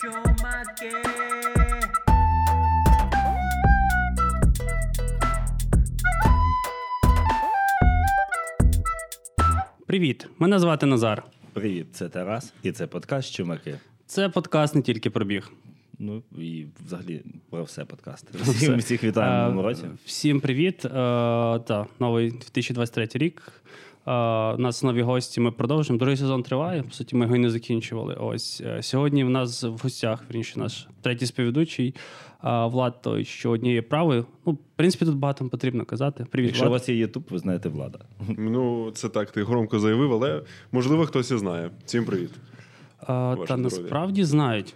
Тьомаки. Привіт, мене звати Назар. Привіт, це Тарас, і це подкаст Чумаки. Це подкаст не тільки про біг. Ну і взагалі про все подкаст. Всім всіх вітаємо в Е, новому році. Всім привіт. Е, та, новий 2023 рік. Е, у нас нові гості. Ми продовжуємо. Другий сезон триває. По суті, ми його і не закінчували. Ось е, сьогодні в нас в гостях, вірніше, наш третій співведучий е, Влад, той, що однією правою. Ну, в принципі, тут багато потрібно казати. Привіт, Якщо у вас є Ютуб, ви знаєте влада. Ну, це так, ти громко заявив, але можливо хтось і знає. Всім привіт. Е, та здоров'я. насправді знають.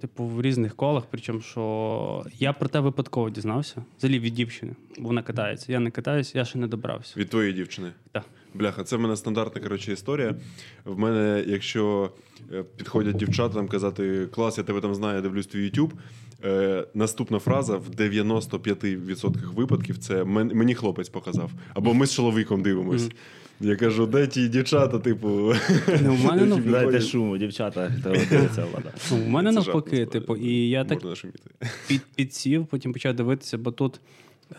Типу, в різних колах, причому що я про те випадково дізнався. Взагалі від дівчини, бо вона катається. Я не катаюся, я ще не добрався. Від твоєї дівчини. Так. Бляха, це в мене стандартна коротше, історія. В мене, якщо е, підходять дівчата там казати клас, я тебе там знаю, я дивлюсь твій YouTube. Е, наступна фраза в 95% випадків це мені хлопець показав. Або ми з чоловіком дивимось. Я кажу, де ті дівчата, типу. Ну, в мене, які Дайте шуму, дівчата, дивиться влада. ну, мене навпаки, типу, і я так підсів, потім почав дивитися, бо тут.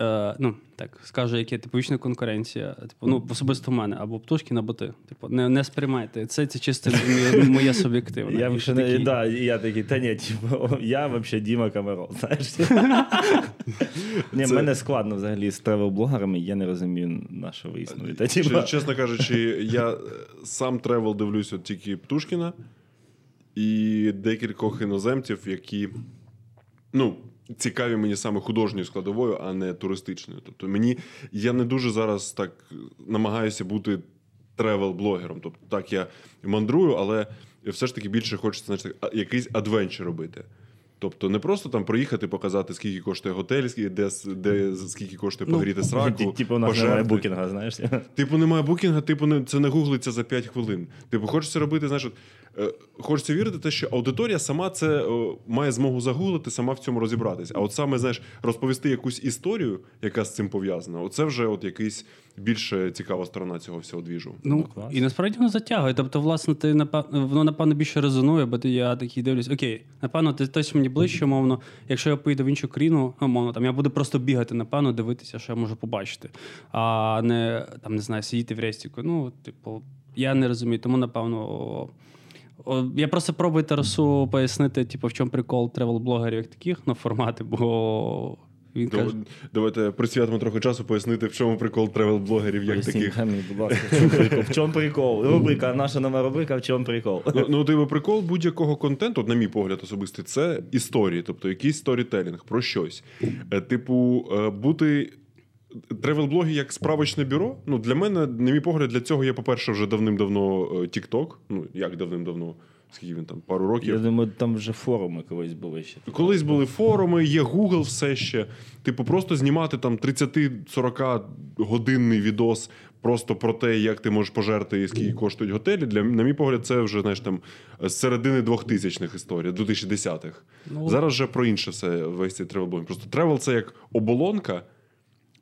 Е, ну, так скажу, яке типу вічна конкуренція. Типу, ну, особисто в мене, або Птушкін, або ти. Типу, не, не сприймайте. Це, це чисто моє, суб'єктивне. Я вже не, такий, да, я такий, та ні, типу, я взагалі Діма Камерон, знаєш. Ні, Це- мене складно взагалі з тревел-блогерами, я не розумію, на що ви існуєте. Типу, Чесно кажучи, я е, сам тревел дивлюсь от тільки Птушкіна і декількох іноземців, які ну, цікаві мені саме художньою складовою, а не туристичною. Тобто мені я не дуже зараз так намагаюся бути тревел-блогером. Тобто так я мандрую, але все ж таки більше хочеться а- якийсь адвенчер робити. Тобто не просто там проїхати, показати, скільки коштує готель, скільки- де, де скільки коштує Ну, сраку. Типу, у нас немає букінга, знаєш. Типу, немає букінга, типу, не, це не гуглиться за 5 хвилин. Типу, хочеться робити, знаєш, от, хочеться вірити, те, що аудиторія сама це е, має змогу загуглити, сама в цьому розібратися. А от саме, знаєш, розповісти якусь історію, яка з цим пов'язана, оце вже от якийсь більше цікава сторона цього всього двіжу. Ну, клас. і насправді воно затягує. Тобто, власне, ти напевно, воно напевно більше резонує, бо ти я такий дивлюсь, окей, напевно, ти точно мені ближче, мовно. Якщо я поїду в іншу країну, ну, мовно, там я буду просто бігати, напевно, дивитися, що я можу побачити, а не там не знаю, сидіти в рестіку. Ну, типу, я не розумію, тому напевно. Я просто пробую Тарасу пояснити, типу, в чому прикол тревел-блогерів як таких на формати, бо він каже. Давайте присвятимо трохи часу пояснити, в чому прикол тревел-блогерів як Поясніть таких. мені, будь ласка, в чому прикол? В чому прикол? Рубрика, наша нова рубрика, в чому прикол? Ну, ну, типу, прикол будь-якого контенту, на мій погляд особистий, це історії, тобто якийсь сторітелінг про щось. Е, Типу, е, бути. Тревел-блоги як справочне бюро. Ну, для мене, на мій погляд, для цього є, по-перше, вже давним-давно е, TikTok. Ну, як давним-давно, скільки він там, пару років. Я думаю, там вже форуми колись були ще. Колись були форуми, є Google все ще. Типу, просто знімати там 30-40 годинний відос просто про те, як ти можеш пожерти і скільки коштують готелі. Для на мій погляд, це вже знаєш там з середини 2000-х історій, 2010-х. Ну, Зараз вже про інше все весь цей тревел Просто тревел це як оболонка,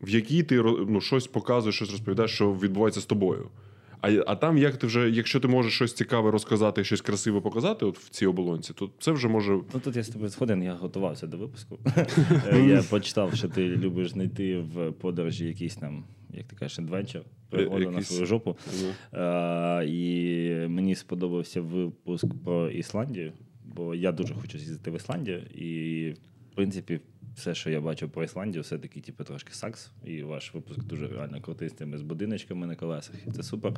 в якій ти ну, щось показуєш, щось розповідаєш, що відбувається з тобою. А, а там, як ти вже, якщо ти можеш щось цікаве розказати, щось красиве показати, от в цій оболонці, то це вже може Ну тут я з тобою згоден, я готувався до випуску. Я почитав, що ти любиш знайти в подорожі якийсь там, як ти кажеш, адвенчер, пригоду на свою жопу. Ну. І мені сподобався випуск про Ісландію, бо я дуже хочу з'їздити в Ісландію. І, в принципі, все, що я бачив про Ісландію, все-таки типу, трошки сакс. І ваш випуск дуже реально крутий з тими з будиночками на колесах. І це супер.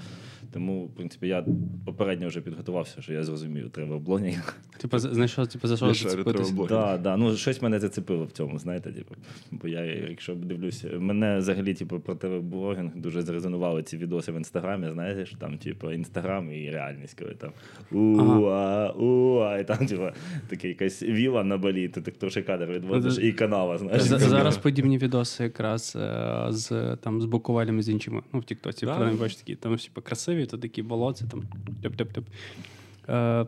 Тому, в принципі, я попередньо вже підготувався, що я зрозумів, треба блогінг. Типу, за- знайшов, типу, за що зацепитись. Да, да. Ну, щось мене зацепило в цьому, знаєте, типу. Бо я, якщо дивлюся, мене взагалі, типу, про тебе блогінг дуже зрезонували ці відоси в інстаграмі, знаєш, що там, типу, інстаграм і реальність, коли там уа, уа, і там, типу, така якась віла на балі, ти так трошки кадр відводиш, Ну, і канава, знаєш. За- Зараз подібні відоси якраз е, з там з буковелями з іншими. Ну, в Тіктоці. Да. Бачиш такі, там всі красиві, то такі болоці, там тип-тип-тип. Е,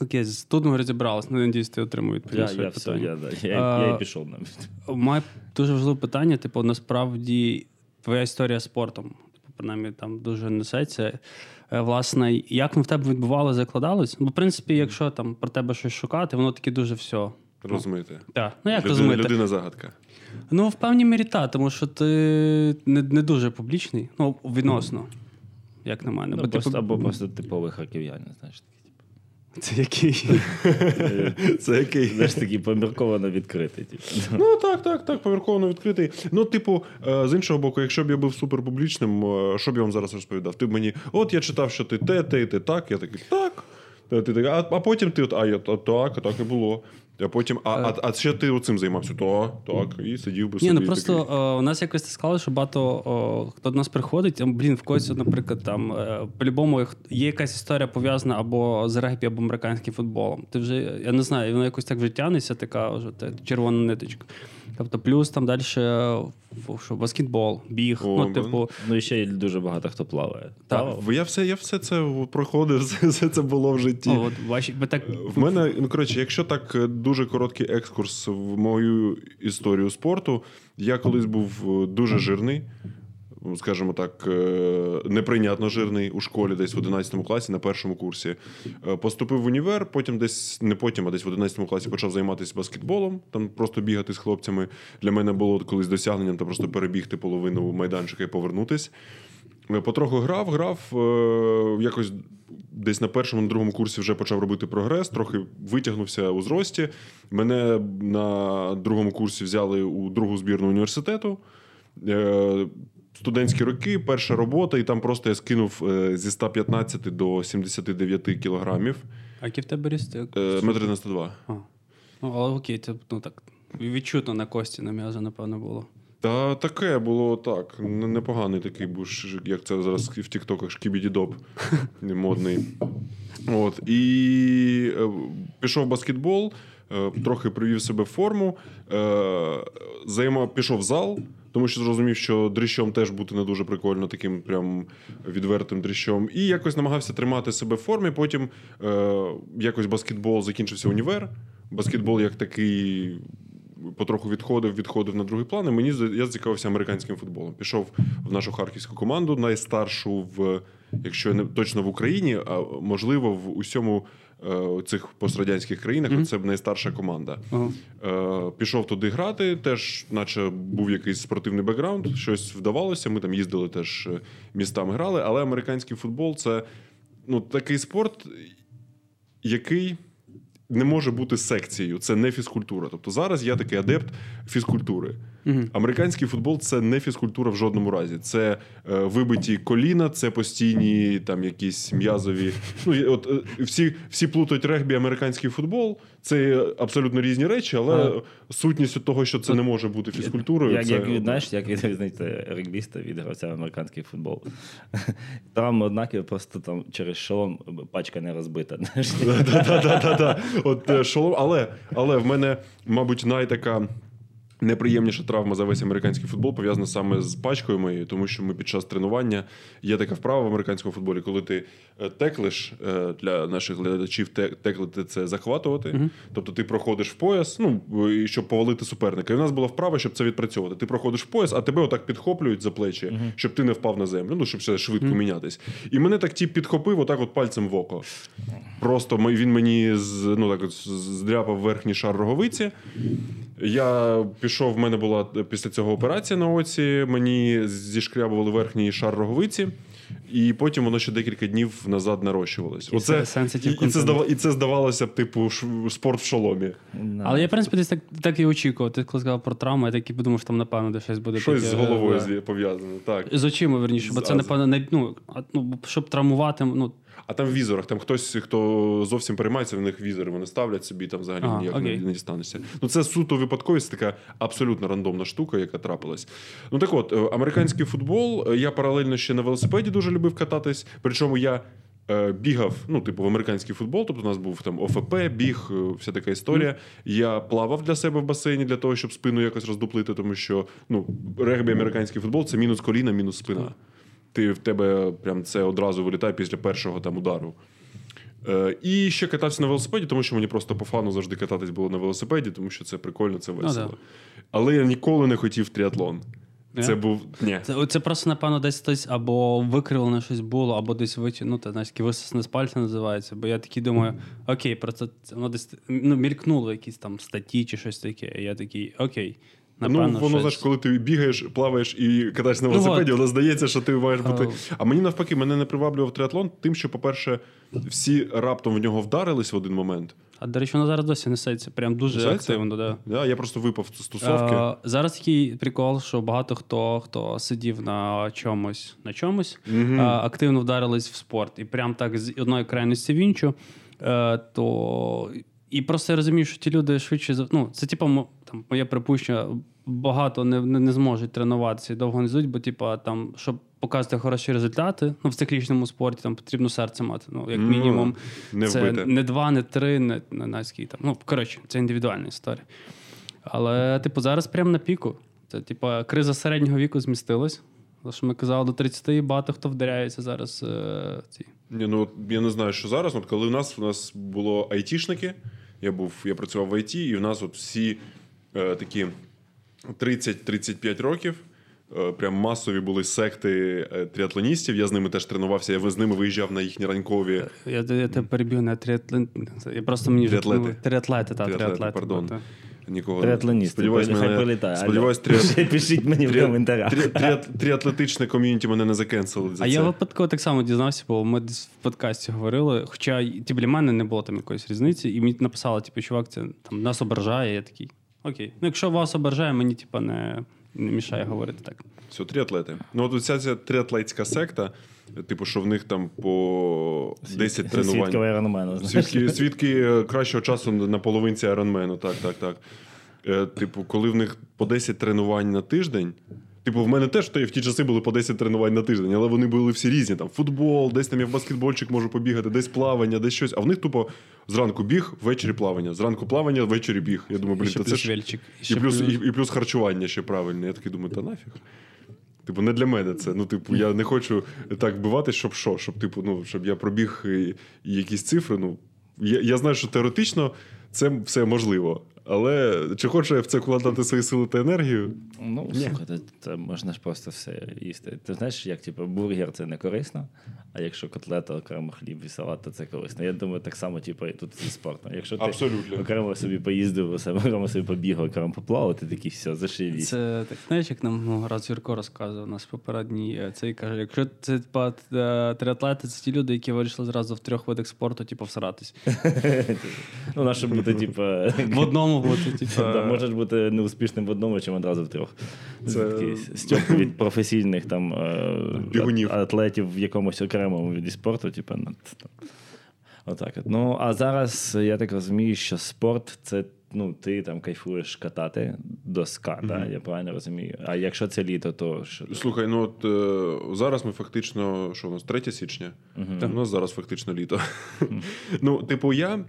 окей, тут ми розібралися. Ну, надіюсь, ти отримав відповідь Я, я, все, я, да, я, А, я і пішов навіть. Має дуже важливе питання. Типу, насправді, твоя історія з спортом. Типу, принаймні там дуже несеться. Е, Власне, як в тебе відбувало, закладалось? Ну, в принципі, якщо там про тебе щось шукати, воно таки дуже все. Розумієте? Так, ну як Людина, розумієте? людина загадка. Ну, в певній мірі так, тому що ти не, не дуже публічний, ну, відносно, як на мене. Ну, Бо просто, ти, або просто типовий харків'янин, знаєш. такий, Це який? Це який? Знаєш, такий помірковано відкритий. Типу. Ну так, так, так, повірковано відкритий. Ну, типу, е, з іншого боку, якщо б я був суперпублічним, е, що б я вам зараз розповідав? Ти б мені, от я читав, що ти те, те, те, так. Я такий, так. А потім ти от, а я так, так і було. А потім, а, а, а ще ти оцим займався? Так, так, і сидів би собі. Ні, ну просто такий. о, у нас якось так склалося, що багато о, хто до нас приходить, там, блін, в когось, наприклад, там е, по-любому є якась історія пов'язана або з регбі, або американським футболом. Ти вже, я не знаю, воно якось так вже тягнеться, така вже та, червона ниточка. Тобто, плюс там далі е, що, баскетбол, біг. О, ну, типу, Ну і ще й дуже багато хто плаває. Так. Плавав? Я все, я все це проходив, все, це було в житті. ну, от, ви так, В мене, ну коротше, якщо так е, дуже короткий екскурс в мою історію спорту, я колись був е, дуже жирний, скажімо так, е, неприйнятно жирний у школі, десь в 11 класі на першому курсі. Е, Поступив в універ, потім десь не потім, а десь в 11 класі почав займатися баскетболом, там просто бігати з хлопцями. Для мене було колись досягненням там просто перебігти половину майданчика і повернутись. Е, Потроху грав, грав. е, Якось десь на першому, на другому курсі вже почав робити прогрес, трохи витягнувся у зрості. Мене на другому курсі взяли у другу збірну університету. Е, Студентські роки, перша робота, і там просто я скинув зі 115 до 79 кілограмів. а який в тебе ріст? Е, Метр 92. А. Ну, але окей, це ну, так, відчутно на кості на м'язо, напевно, було. Та таке було так. Непоганий такий був, як це зараз в Тіктоках шкібідідоп модний. От. І е, пішов баскетбол, е, трохи привів себе в форму, е, займав, пішов в зал, тому що зрозумів, що дрищом теж бути не дуже прикольно, таким прям відвертим дрищом. І якось намагався тримати себе в формі. Потім е, якось баскетбол закінчився універ. Баскетбол як такий потроху відходив, відходив на другий план. І мені я зацікавився американським футболом. Пішов в нашу харківську команду, найстаршу в, якщо не точно в Україні, а можливо в усьому е, цих пострадянських країнах. Мгм. Це найстарша команда. Е, пішов туди грати, теж, наче був якийсь спортивний бекграунд, щось вдавалося. Ми там їздили теж е, містами грали, але американський футбол це ну, такий спорт, який не може бути секцією, це не фізкультура. Тобто зараз я такий адепт фізкультури. Американський футбол це не фізкультура в жодному разі. Це е, вибиті коліна, це постійні там якісь м'язові. Ну от е, всі, всі плутають регбі, американський футбол. Це абсолютно різні речі, але А. сутністю того, що це не може бути фізкультурою. Як, це... як від, знаєш, як відрізнити регбіста від гравця в американський футбол. Там однаково просто там через шолом пачка не розбита. От е, шолом, але, але в мене, мабуть, найтака. Найприємніша травма за весь американський футбол пов'язана саме з пачкою моєю, тому що ми під час тренування є така вправа в американському футболі, коли ти е, теклиш е, для наших глядачів, те- теклити це захватувати. Мгм. Тобто ти проходиш в пояс, ну щоб повалити суперника. І в нас була вправа, щоб це відпрацьовувати. Ти проходиш в пояс, а тебе отак підхоплюють за плечі, щоб ти не впав на землю. Ну щоб все швидко мінятись. І мене так тіп підхопив, отак, от пальцем в око. Просто він мені з, ну, так, от, здряпав верхній шар роговиці. Я пішов, в мене була після цього операція на оці, мені зішкрябували верхній шар роговиці, і потім воно ще декілька днів назад нарощувалось. І це і, і, це content. здава, і це здавалося б, типу, ш- спорт в шоломі. Але я, в принципі, десь так, так і очікував. Ти коли сказав про травму, я так і подумав, що там, напевно, де щось буде. Щось таке, з головою да. пов'язане. Так. З очима, верніше, бо З- це, напевно, не, ну, а, ну, щоб травмувати, ну, А там в візорах, там хтось, хто зовсім переймається, в них візори вони ставлять собі, там взагалі Ага, ніяк окей. не дістанешся. Ну це суто випадковість, така абсолютно рандомна штука, яка трапилась. Ну так от, е, американський футбол. е, Я паралельно ще на велосипеді дуже любив кататись. Причому я. е, Бігав, ну, типу, в американський футбол, тобто у нас був там ОФП, біг, вся така історія. Я плавав для себе в басейні для того, щоб спину якось роздуплити, тому що ну, регбі, американський футбол це мінус коліна, мінус спина. Ти в тебе прям це одразу вилітає після першого там удару. Е, і ще катався на велосипеді, тому що мені просто по фану завжди кататись було на велосипеді, тому що це прикольно, це весело. да. Але я ніколи не хотів тріатлон. Ні? Це був. Ні. Це, це просто, напевно, десь хтось або викривлене щось було, або десь витягнуто, знаєш, висосне з пальця називається. Бо я такий думаю, окей, просто це воно десь ну, мількнуло якісь там статті чи щось таке. І я такий, окей. Напевно, ну, воно, щось... знаєш, коли ти бігаєш, плаваєш і катаєшся на Ну, велосипеді, от. воно здається, що ти маєш бути. А. А мені навпаки, мене не приваблював триатлон, тим, що, по-перше, всі раптом в нього вдарились в один момент. А до речі, воно зараз досі несеться. Прям дуже Несеться? активно. Да. Да, я просто випав з стосовки. Е, зараз такий прикол, що багато хто, хто сидів на чомусь, на чомусь Мгм. е, активно вдарились в спорт. І прям так з одної крайності в іншу. Е, то... І просто я розумію, що ті люди швидше ну, це типу, там, моє припущення, багато не, не, не зможуть тренуватися і довго не зуть, бо типу, там, щоб показати хороші результати, ну, в циклічному спорті там потрібно серце мати. Ну, як Ну, мінімум, не це вбите. не два, не три, не, скільки там. Ну, коротше, це індивідуальна історія. Але, типу, зараз прямо на піку. Це, типу, криза середнього віку змістилась. Те, що ми казали, до 30 і багато хто вдаряється зараз. Е, ці. Ні, ну я не знаю, що зараз. От коли у нас у нас було айтішники, я був, я працював в ІТ, і в нас от всі такі 30-35 років. е, Прям масові були секти е, тріатлоністів. Я з ними теж тренувався. Я з ними виїжджав на їхні ранкові. Я, я тебе переб'ю на тріатлет. Я просто мені Тріатлети. ну, Тріатлети, так, Тріатлети, тріатлети. пардон. та. Нікого Триатлоніст. Сподіваюсь, мене, прилітає. сподіваюсь, тріат... Пишіть мені в коментарях. тріат- тріат- тріатлетичне ком'юніті мене не закенселили. За А це. я випадково так само дізнався, бо ми десь в подкасті говорили. Хоча ті, для мене не було там якоїсь різниці, і мені написали, типу, чувак, це там нас ображає. Я такий. Окей. Ну, якщо вас ображає, мені типа не, не мішає говорити так. Все, тріатлети. Ну, от ця, ця тріатлетська секта, типу, що в них там по 10 тренувань. Свідки айронмену. Свідки, свідки е, кращого часу на половинці айронмену. так, так, так. Е, Типу, коли в них по 10 тренувань на тиждень. Типу, в мене теж в ті часи були по 10 тренувань на тиждень, але вони були всі різні. Там футбол, десь там я в баскетбольчик можу побігати, десь плавання, десь щось. А в них тупо зранку біг, ввечері плавання. Зранку плавання, ввечері біг. Я думаю, блін, та це ж і плюс, і, і плюс харчування ще правильне. Я такий думаю, та нафіг. Типу, не для мене це. Ну, типу, я не хочу так бивати, щоб що, щоб, типу, ну, щоб я пробіг і, і якісь цифри. Ну, я, я знаю, що теоретично це все можливо. Але чи хочу я в це вкладати свої сили та енергію? Ну, слухай, це, можна ж просто все їсти. Ти знаєш, як типу, бургер це не корисно, а якщо котлета, окремо хліб і салат, то це корисно. Я думаю, так само, типу, і тут зі спортом. Якщо ти Абсолютно. окремо собі поїздив, окремо собі побігав, окремо поплавав, ти такий все, зашивісь. Це так, знаєш, як нам ну, раз Юрко розказував нас попередній е, цей каже: якщо це типа е, триатлети, це ті люди, які вирішили зразу в трьох видах спорту, типу, всратись. Ну, наше бути, типу, В одному бути, типу. Да, можеш бути неуспішним в одному, чим одразу в трьох. Це- Це стьоп від професійних там е, Бігунів. атлетів в якомусь окремому віді спорту. Типу, ну. Отак. от. Ну, а зараз я так розумію, що спорт це. Ну, ти там кайфуєш катати доска, да, я правильно розумію. А якщо це літо, то що? Слухай, ну от е, зараз ми фактично, що у нас 3 січня? У нас зараз фактично літо. ну, типу, я е,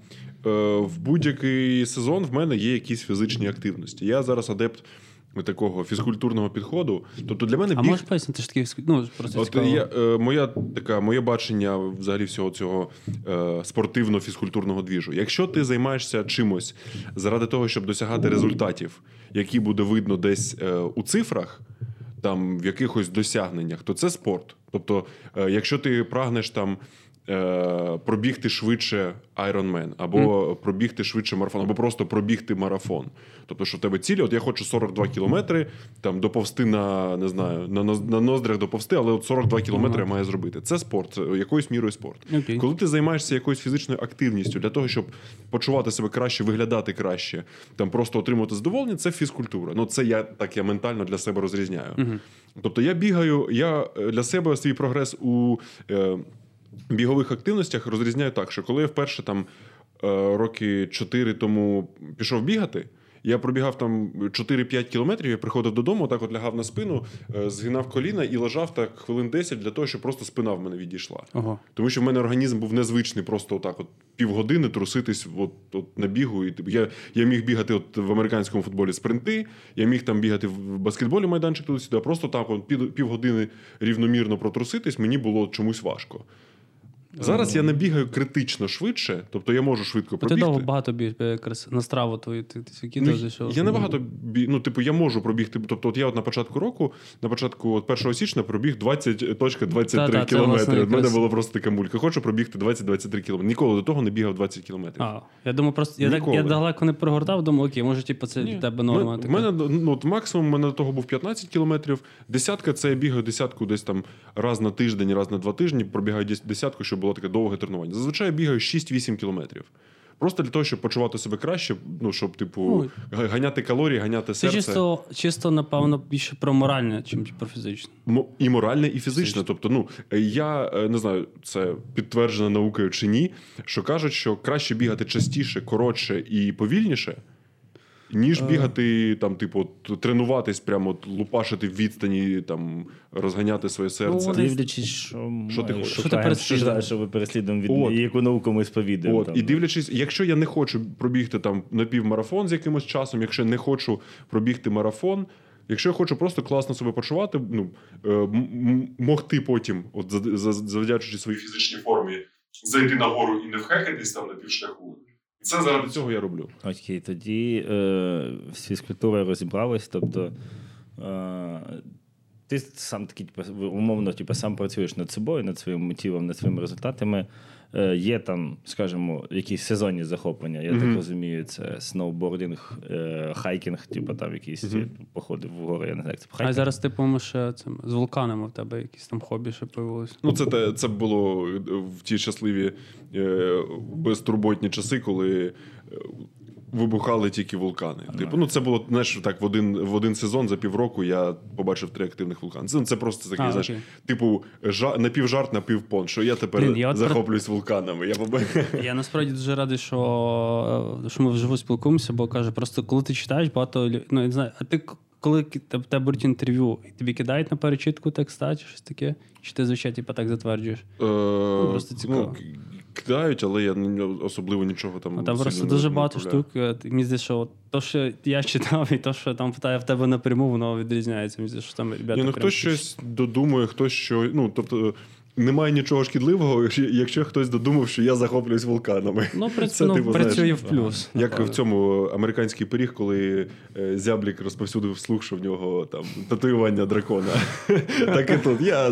в будь-який сезон в мене є якісь фізичні активності. Я зараз адепт такого фізкультурного підходу. Тобто для мене А біг можеш пояснити, що таке ну, просто От цікаво. я, е, моя така, моє бачення взагалі всього цього е, спортивно-фізкультурного двіжу. Якщо ти займаєшся чимось заради того, щоб досягати результатів, які буде видно десь е, у цифрах, там в якихось досягненнях, то це спорт. Тобто, е, якщо ти прагнеш там. Е, Пробігти швидше Ironman, або пробігти швидше марафон, або просто пробігти марафон. Тобто, що в тебе цілі, от я хочу 42 кілометри, там доповзти на не знаю, на, на ноздрях доповзти, але от 42 кілометри я маю зробити. Це спорт, якоюсь мірою спорт. Окей. Коли ти займаєшся якоюсь фізичною активністю для того, щоб почувати себе краще, виглядати краще, там просто отримувати задоволення, це фізкультура. Ну це я так я ментально для себе розрізняю. Тобто я бігаю, я е, для себе свій прогрес у е, бігових активностях розрізняю так, що коли я вперше там е, роки 4 тому пішов бігати. Я пробігав там 4-5 кілометрів, я приходив додому, так от лягав на спину, е, згинав коліна і лежав так хвилин 10 для того, щоб просто спина в мене відійшла. Ого. Тому що в мене організм був незвичний просто отак, от півгодини труситись от, от на бігу. І, типу, я, я міг бігати от в американському футболі спринти, я міг там бігати в баскетболі майданчик туди-сюди, а просто так от пів, півгодини рівномірно протруситись, мені було чомусь важко. Зараз я не бігаю критично швидше, тобто я можу швидко Бо ти довго багато біг якраз на страву твою, ти, ти Ну, зайшов. я набагато бі... ну, типу, я можу пробігти. Тобто, от я от на початку року, на початку от 1 січня пробіг 20.23 Та-та, кілометри. От мене була просто така мулька. Хочу пробігти 20-23 кілометри. Ніколи до того не бігав 20 кілометрів. А, я думаю, просто я, так, я далеко не прогортав, думаю, окей, може, типу, це для тебе норма. У мене ну, от максимум у мене до того був 15 кілометрів. Десятка це я бігаю десятку десь там раз на тиждень, раз на два тижні. Пробігаю десятку, щоб було таке довге тренування. Зазвичай я бігаю 6-8 кілометрів. Просто для того, щоб почувати себе краще, ну щоб, типу, га- ганяти калорії, ганяти Це серце. чисто, чисто, напевно, більше про моральне, чим про фізичне. І моральне, і фізичне. Тобто, ну я е, не знаю, це підтверджено наукою чи ні. Що кажуть, що краще бігати частіше, коротше і повільніше, ніж бігати там, типу, тренуватись, прямо лупашити в відстані, там розганяти своє серце. Ну, Дивлячись, що, Що ти хочеш? Що ти що, що ви переслідуємо від От. яку науку ми сповідуємо. От, там. і дивлячись, якщо я не хочу пробігти там напівмарафон з якимось часом, якщо я не хочу пробігти марафон, якщо я хочу просто класно себе почувати, ну е, могти потім, от за- за- завдячуючи своїй фізичній формі, зайти нагору і не вхекатись там на півшляху. Це заради цього я роблю. Окей, тоді е, з фізкультурою розібрались. Тобто е, ти сам такий, умовно, типу, сам працюєш над собою, над своїм тілом, над своїми результатами. Е, є там, скажімо, якісь сезонні захоплення. Я так розумію, це сноубординг, е, хайкінг, типу там якісь Мгм. походи в гори, я не знаю, як це А зараз, типу, ми ще цим, з вулканами в тебе якісь там хобі ще появилось. Ну, це, те- це було в ті щасливі е, безтурботні часи, коли вибухали тільки вулкани. Типу, ну це було знаєш, так в один в один сезон за півроку я побачив три активних вулкани. Це, це просто такий, А, знаєш, окей. типу, жа, напівжарт, напівпон. Що я тепер Блін, я от про- захоплююсь вулканами. Я побачив. Я насправді дуже радий, що, е, що ми вживу спілкуємося, бо каже, просто коли ти читаєш, багато ну, я не знаю, а ти коли тебе беруть інтерв'ю, і тобі кидають на перечитку текста чи щось таке, чи ти звичайно типу, так затверджуєш? просто цікаво. Ну, кидають, але я особливо нічого там. А там просто дуже не багато штук. е, Мені здається, що то, що я читав, і то, що там питає в тебе напряму, воно відрізняється. Мені здається, що там ребята. Ні, ну прям хтось щось додумує, хтось що. Ну, тобто, немає нічого шкідливого, якщо- хтось додумав, що я захоплююсь вулканами. Ну, принципі, Це, ну, типу, працює знаєш, в плюс. Як напевно. в цьому американський пиріг, коли е, зяблік розповсюдив слух, що в нього там татуювання дракона. так і тут. Я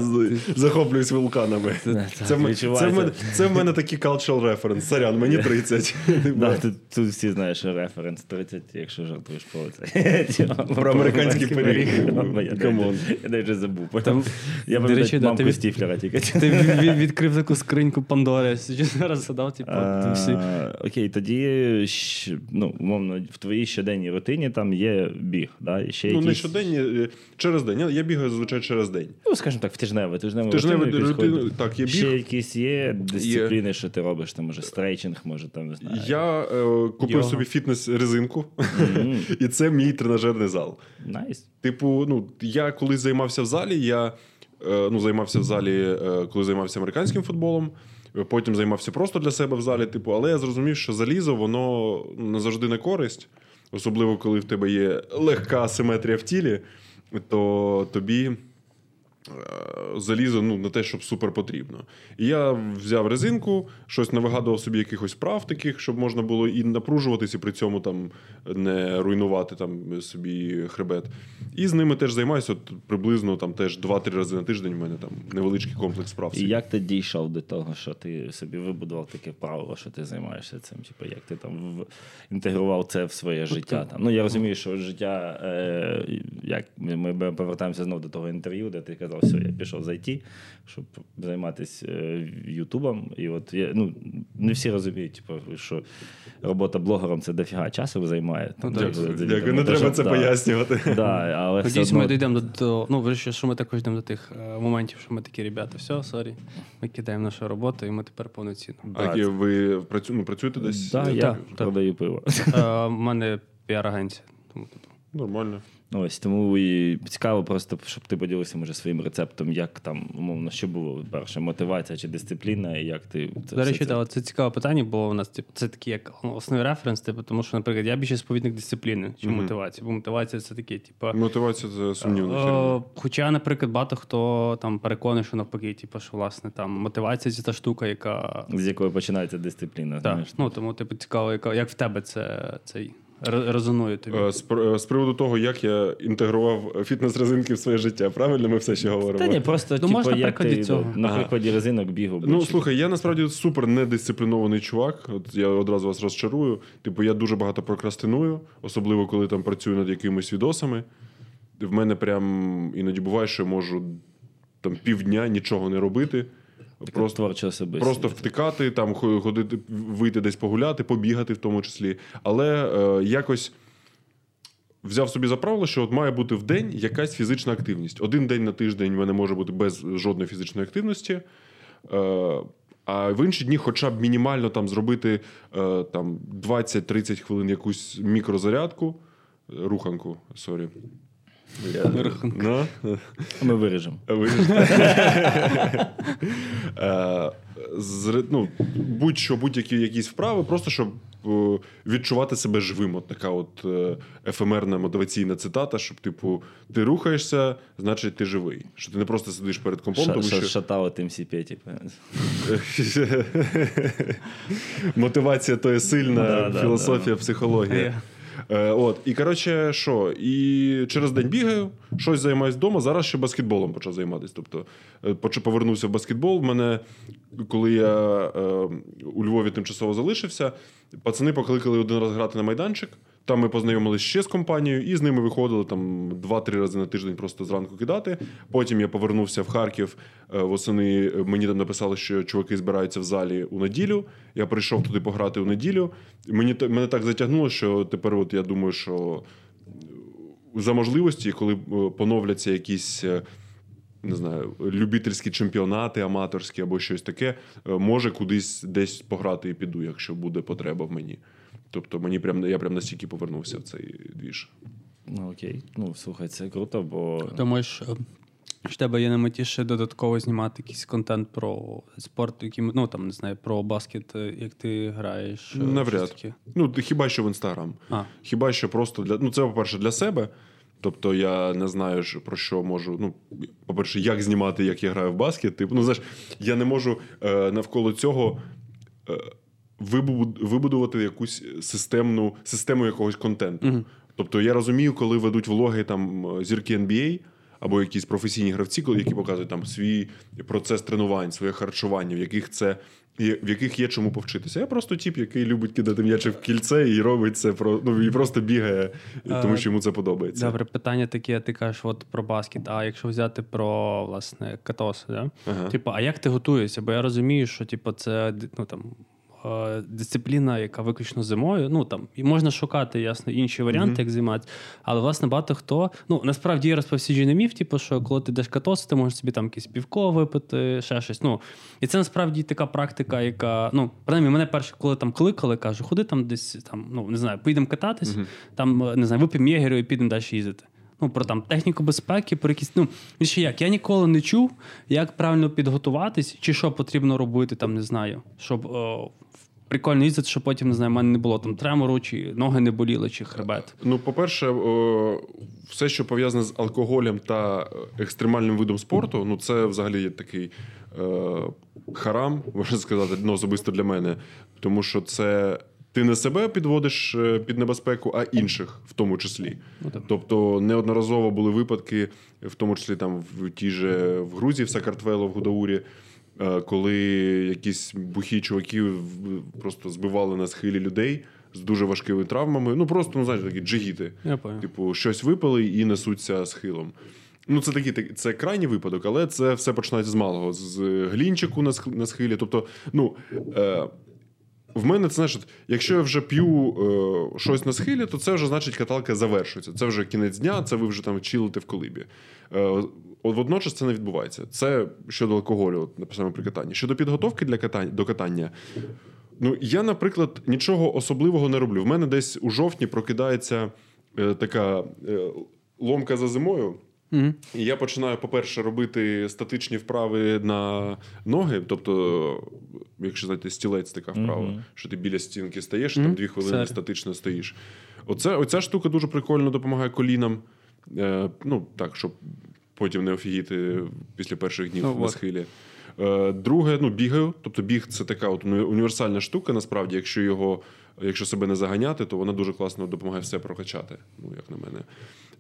захоплююсь вулканами. Це, в- це, в мене, відчувається. це в мене такий cultural reference. Сорян, мені 30. Да, тут, тут всі знаєш що референс 30, якщо жартуєш про це. Про американський пиріг. Я Come on. навіть- Я навіть забув. Я до речі, пам'ятаю мамку Стіфлера тільки. Ти від- від- відкрив таку скриньку Пандори. Я зараз задав, типу, всі. Окей, тоді ну, умовно, в твоїй щоденній рутині там є біг. Да? І ще Ну, якісь, не щоденні, е, через день. Я, я бігаю зазвичай через день. Ну, скажімо так, в тижневе. Тижневе Тижневе рутину якусь рутину, так, є Ще біг. якісь є дисципліни, що ти робиш, там, може, стрейчинг, може, там, не знаю. Я е, купив Йога. собі фітнес-резинку, Мгм. і це мій тренажерний зал. Nice. Типу, ну, я коли займався в залі, я ну, займався в залі, е, коли займався американським футболом. е, Потім займався просто для себе в залі, типу, але я зрозумів, що залізо воно не завжди на користь, особливо коли в тебе є легка асиметрія в тілі, то тобі е, залізо ну, не те, щоб супер потрібно. І я взяв резинку, щось навигадував собі якихось прав таких, щоб можна було і напружуватись, і при цьому там не руйнувати там собі хребет. І з ними теж займаюся от, приблизно там теж 2-3 рази на тиждень. У мене там невеличкий комплекс прав. І як ти дійшов до того, що ти собі вибудував таке правило, що ти займаєшся цим? Типу, як ти там в... інтегрував це в своє життя? Там? Ну я розумію, що життя, е... як ми повертаємося знову до того інтерв'ю, де ти казав, все, я пішов з IT, щоб займатися е, Ютубом. І от я, ну, не всі розуміють, типу, що робота блогером це дофіга часу займає. Там, Ну, так. Дякую, там, дякую. Не треба що- це да. пояснювати. Да, але все Надіюсь, одно... ми дійдемо до, до ну, вирішую, що ми також йдемо до тих е, моментів, що ми такі ребята, все, sorry, ми кидаємо нашу роботу, і ми тепер повноцінно. А які ви працю... ну, працюєте десь? Да, Е, я так, так. продаю пиво. Е, У мене піар-агенція. Тому, типу, Нормально. Ось тому і цікаво, просто щоб ти поділився може своїм рецептом, як там умовно, що було перше, мотивація чи дисципліна, і як ти це До речі, це... да, це цікаве питання, бо у нас типу, це такий як основний референс, типу, тому що, наприклад, я більше сповідник дисципліни, чи Мгм. мотивації. Бо мотивація це таке, типу. Мотивація це сумнівна Е. Хоча, наприклад, багато хто там переконаний, що навпаки, типу, що власне там мотивація це та штука, яка з якої починається дисципліна. так, знаєш. ну тому типу цікаво, яка як в тебе це цей резонує тобі. Е, З, е, з приводу того, як я інтегрував фітнес-резинки в своє життя, правильно ми все ще говоримо? Та ні, просто Ну, типу, можна як прикладі ти, цього. на прикладі резинок бігав. Ну, слухай, я насправді супер недисциплінований чувак. От я одразу вас розчарую. Типу, я дуже багато прокрастиную, особливо коли там працюю над якимись відосами. В мене прям іноді буває, що я можу там півдня нічого не робити. Така Просто, творча особистість. просто втикати, там ходити, вийти десь погуляти, побігати в тому числі. Але е, якось взяв собі за правило, що от має бути в день якась фізична активність. Один день на тиждень в мене може бути без жодної фізичної активності. Е, а в інші дні, хоча б мінімально там зробити е, там 20-30 хвилин якусь мікрозарядку, руханку, сорі. Ну, Ми виріжемо. ви- Е, ну, будь-що, будь-які якісь вправи, просто щоб е, відчувати себе живим. От така от е, ефемерна мотиваційна цитата, щоб, типу, ти рухаєшся, значить ти живий. Що ти не просто сидиш перед компом, тому що Шатало тим сіпі, типу. мотивація то є сильна, філософія, психологія. Е, от, і коротше, що? І через день бігаю, щось займаюсь вдома. Зараз ще баскетболом почав займатися. Тобто, е, повернувся в баскетбол. Мене, коли я е, у Львові тимчасово залишився, пацани покликали один раз грати на майданчик. Там ми познайомилися ще з компанією, і з ними виходили там 2-3 рази на тиждень просто зранку кидати. Потім я повернувся в Харків е, восени. Мені там написали, що чуваки збираються в залі у неділю. Я прийшов туди пограти у неділю. Мені мене так затягнуло, що тепер, от я думаю, що за можливості, коли е, поновляться якісь. е, Не знаю, любительські чемпіонати, аматорські або щось таке, е, може кудись десь пограти і піду, якщо буде потреба в мені. Тобто мені прям я прям настільки повернувся в цей двіж. Ну окей. Ну слухай, це круто, бо е, що в тебе є на меті ще додатково знімати якийсь контент про спорт, який, ну там не знаю, про баскет, е, як ти граєш. е, Навряд. таке? Ну, хіба що в інстаграм. А, Хіба що просто для. Ну, це, по-перше, для себе. Тобто я не знаю, про що можу. Ну, по-перше, як знімати, як я граю в баскет. Типу, ну, знаєш, я не можу е, навколо цього е, вибудувати якусь системну систему якогось контенту. Мгм. Тобто я розумію, коли ведуть влоги там е, зірки NBA або якісь професійні гравці, коли- які показують там свій процес тренувань, своє харчування, в яких це. є- В яких є чому повчитися. Я просто тіп, який любить кидати м'ячі в кільце і робить це про ну і просто бігає, тому Е, що йому це подобається. Добре, питання таке, ти кажеш от про баскет. А якщо взяти про власне катос, да? Ага. Типу, а як ти готуєшся? Бо я розумію, що типу, це ну, там, е, дисципліна, яка виключно зимою. Ну там і можна шукати, ясно, інші варіанти, Мгм. як займатися. Але власне багато хто. Ну насправді є розповсюджений міф, типу, що коли ти йдеш катос, ти можеш собі там якесь півко випити, ще щось. Ну і це насправді така практика, яка ну принаймні, мене перше, коли там кликали, кажу, ходи там десь там, ну не знаю, поїдемо кататись, Мгм. там не знаю, вип'ємо єгерю і підемо далі їздити. Ну, про там техніку безпеки, про якісь. Ну, ще як, я ніколи не чув, як правильно підготуватись, чи що потрібно робити, там, не знаю, щоб о, прикольно їздити, щоб потім, не знаю, в мене не було там тремору, чи ноги не боліли, чи хребет. Ну, по-перше, о, все, що пов'язане з алкоголем та е, екстремальним видом спорту, ну це взагалі є такий е, харам, можна сказати, ну, особисто для мене. Тому що це ти не себе підводиш е, під небезпеку, а інших в тому числі. Ну, так. Тобто неодноразово були випадки, в тому числі там в тій же в Грузії, в Сакартвело, в Гудаурі, е, коли якісь бухі чуваки просто збивали на схилі людей з дуже важкими травмами. Ну просто ну знаєш, такі джигіти. Типу, щось випили і несуться схилом. Ну, це такий так- це крайній випадок, але це все починається з малого, з глінчику на схилі. Тобто, ну. Е, в мене це от, якщо я вже п'ю е, щось на схилі, то це вже значить каталка завершується. Це вже кінець дня, це ви вже там чилите в колибі. Е, от водночас це не відбувається. Це щодо алкоголю, от, написано при катанні. Щодо підготовки для катання до катання. Ну, я, наприклад, нічого особливого не роблю. В мене десь у жовтні прокидається е, така е, ломка за зимою. Мгм. І я починаю, по-перше, робити статичні вправи на ноги. Тобто, якщо знаєте, стілець така вправа, Мгм. що ти біля стінки стаєш, Мгм. там дві хвилини Сер. статично стоїш. Оце, оця штука дуже прикольно допомагає колінам. Е, ну, так, щоб потім не офігіти після перших днів Ну, на схилі. Е, друге, ну, бігаю. Тобто біг це така от універсальна штука, насправді, якщо його, якщо себе не заганяти, то вона дуже класно допомагає все прокачати, ну, як на мене.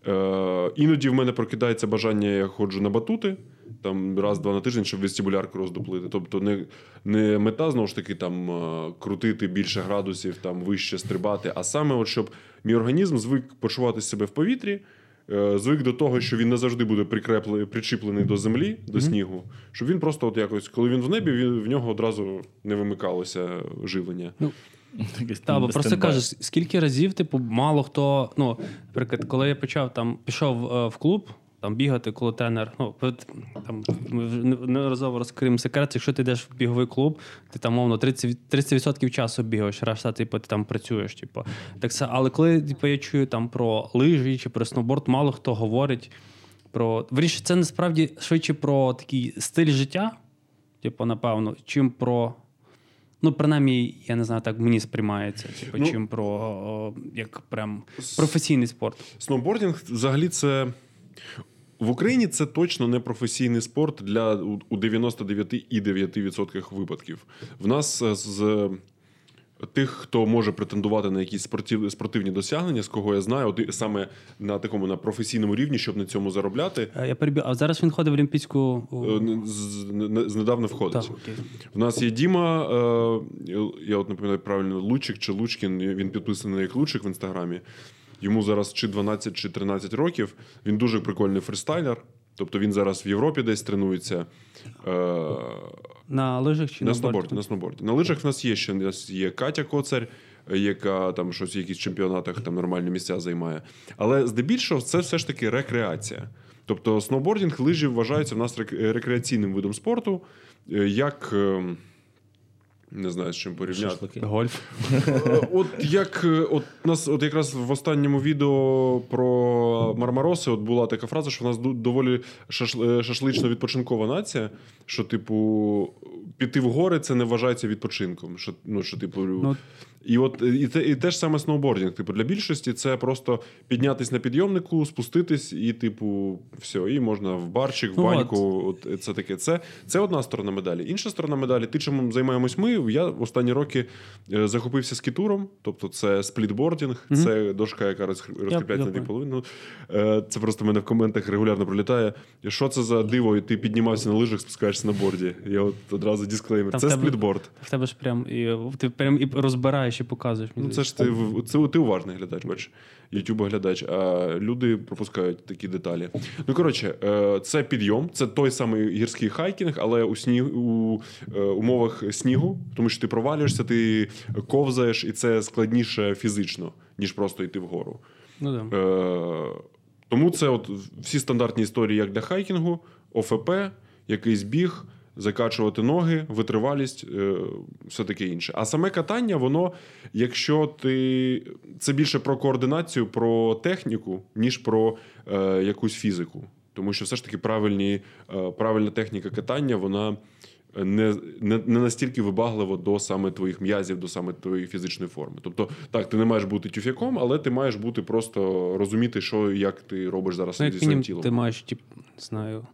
Е, іноді в мене прокидається бажання, я ходжу на батути, там раз-два на тиждень, щоб вестибулярку роздуплити. Тобто не, не мета, знову ж таки, там е, крутити більше градусів, там вище стрибати, а саме, от, щоб мій організм звик почувати себе в повітрі. е, Звик до того, що він не завжди буде прикреплений, причіплений до землі, до снігу, щоб він просто, от якось, коли він в небі, він, в нього одразу не вимикалося живлення. Якийсь Та, бо просто кажеш, скільки разів, типу, мало хто. Ну, наприклад, коли я почав там пішов е, в клуб. Там бігати, коли тренер. Ну, там ми розкриємо секрет. Якщо ти йдеш в біговий клуб, ти там мовно 30%, 30% часу бігаєш, решта, типу, ти там працюєш. Типу. Так це, але коли типу, я чую там про лижі чи про сноуборд, мало хто говорить про. Вірніше, це насправді швидше про такий стиль життя, типу, напевно, чим про. Ну, принаймні, я не знаю, так мені сприймається, типу, Ну, чим про о, як прям професійний спорт. Сноубордінг взагалі це. В Україні це точно не професійний спорт для у у 99,9% випадків. В нас е, з тих, хто може претендувати на якісь спортив, спортивні досягнення, з кого я знаю, от саме на такому на професійному рівні, щоб на цьому заробляти, Е, Я перебіг, а зараз він ходить в Олімпійську. е, з, не- недавно входить. Так, окей. В нас є Діма, е, я от не пам'ятаю правильно, Лучик чи Лучкін, він підписаний як Лучик в інстаграмі. Йому зараз чи 12, чи 13 років. Він дуже прикольний фристайлер. Тобто він зараз в Європі десь тренується. Е, На лижах чи на сноуборді, на сноуборді. На лижах в нас є ще нас є Катя Коцар, яка там щось в якісь чемпіонатах там нормальні місця займає. Але здебільшого це все ж таки рекреація. Тобто сноубордінг, лижі вважаються в нас рекреаційним видом спорту, е, як. Не знаю, з чим порівняти. Шашлики. Гольф. Е, От як е, от нас, от якраз в останньому відео про Мармароси, от була така фраза, що в нас доволі е, шашлично-відпочинкова нація. Що, типу, піти в гори це не вважається відпочинком. Що, ну, що, типу, Ну, і от е, і те, і те ж саме сноубордінг. Типу, для більшості це просто піднятись на підйомнику, спуститись, і, типу, все, і можна в барчик, в Ну, баньку. От. е, це таке. Це, це одна сторона медалі. Інша сторона медалі, ти чим займаємось ми. Я останні роки е, захопився скітуром, тобто це сплітбордінг, Мгм. це дошка, яка розкріпляється на дві половини. Е, Це просто в мене в коментах регулярно пролітає. Що це за диво? І ти піднімався на лижах, спускаєшся на борді. Я от одразу дисклеймер. Там Це в тебе- сплітборд. В тебе ж прям і ти прям і розбираєш і показуєш. Ну, це ж ти, це ти уважний глядач, бачиш, youtube глядач, а люди пропускають такі деталі. Ну, коротше, е, це підйом, це той самий гірський хайкінг, але у, сніг, у е, умовах снігу, тому що ти провалюєшся, ти ковзаєш, і це складніше фізично, ніж просто йти вгору. Ну, да. Е, тому це от всі стандартні історії, як для хайкінгу, ОФП, якийсь біг, закачувати ноги, витривалість, е, все таке інше. А саме катання, воно, якщо ти. Це більше про координацію, про техніку, ніж про е, якусь фізику. Тому що все ж таки правильні, е, правильна техніка катання, вона. Не, не, не настільки вибагливо до саме твоїх м'язів, до саме твоєї фізичної форми. Тобто, так, ти не маєш бути тюфяком, але ти маєш бути просто розуміти, що як ти робиш зараз Ну, зі своїм тілом. ти маєш, тип, знаю,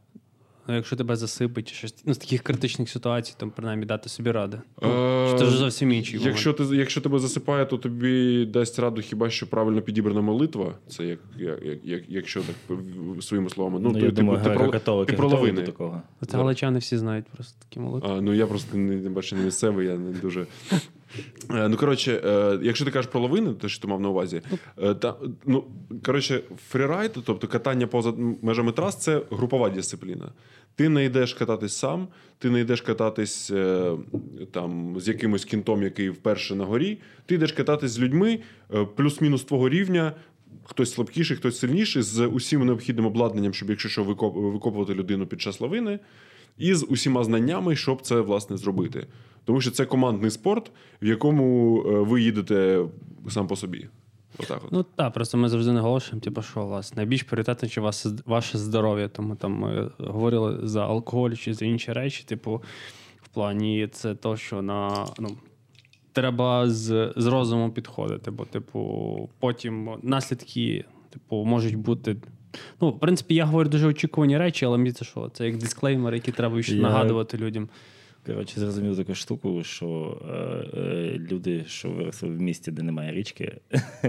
ну, якщо тебе засипить, чи щось ну, з таких критичних ситуацій, там принаймні дати собі ради. Ну, Е, чи це вже зовсім інший. Якщо ти якщо тебе засипає, то тобі дасть раду хіба що правильно підібрана молитва. Це як, як, як, як якщо так своїми словами. Ну, Ну, ти, я типу, думаю, ти, ти про готові лавини. до такого. Це галичани всі знають просто такі молитви. А, ну я просто не, не бачу не місцевий, я не дуже. Е, Ну, коротше, е, якщо ти кажеш про лавини, то що ти мав на увазі, е, та, ну, коротше, фрірайд, тобто катання поза межами трас, це групова дисципліна. Ти не йдеш кататись сам, ти не йдеш кататись там, з якимось кінтом, який вперше на горі. Ти йдеш кататись з людьми плюс-мінус твого рівня. Хтось слабкіший, хтось сильніший, з усім необхідним обладнанням, щоб якщо що викоп- викопувати людину під час лавини, і з усіма знаннями, щоб це власне зробити. Тому що це командний спорт, в якому е, ви їдете сам по собі. Отак от. Ну так, просто ми завжди наголошуємо, типу, що власне найбільш пріоритетне чи ваше, ваше здоров'я. Тому там ми говорили за алкоголь чи за інші речі. Типу, в плані це то, що на ну. Треба з, з розумом підходити, бо, типу, потім наслідки, типу, можуть бути. Ну, в принципі, я говорю дуже очікувані речі, але мені це що? Це як дисклеймер, який треба ще Я- нагадувати людям. Коротше, зрозумів таку штуку, що е, е, люди, що виросли в місті, де немає річки,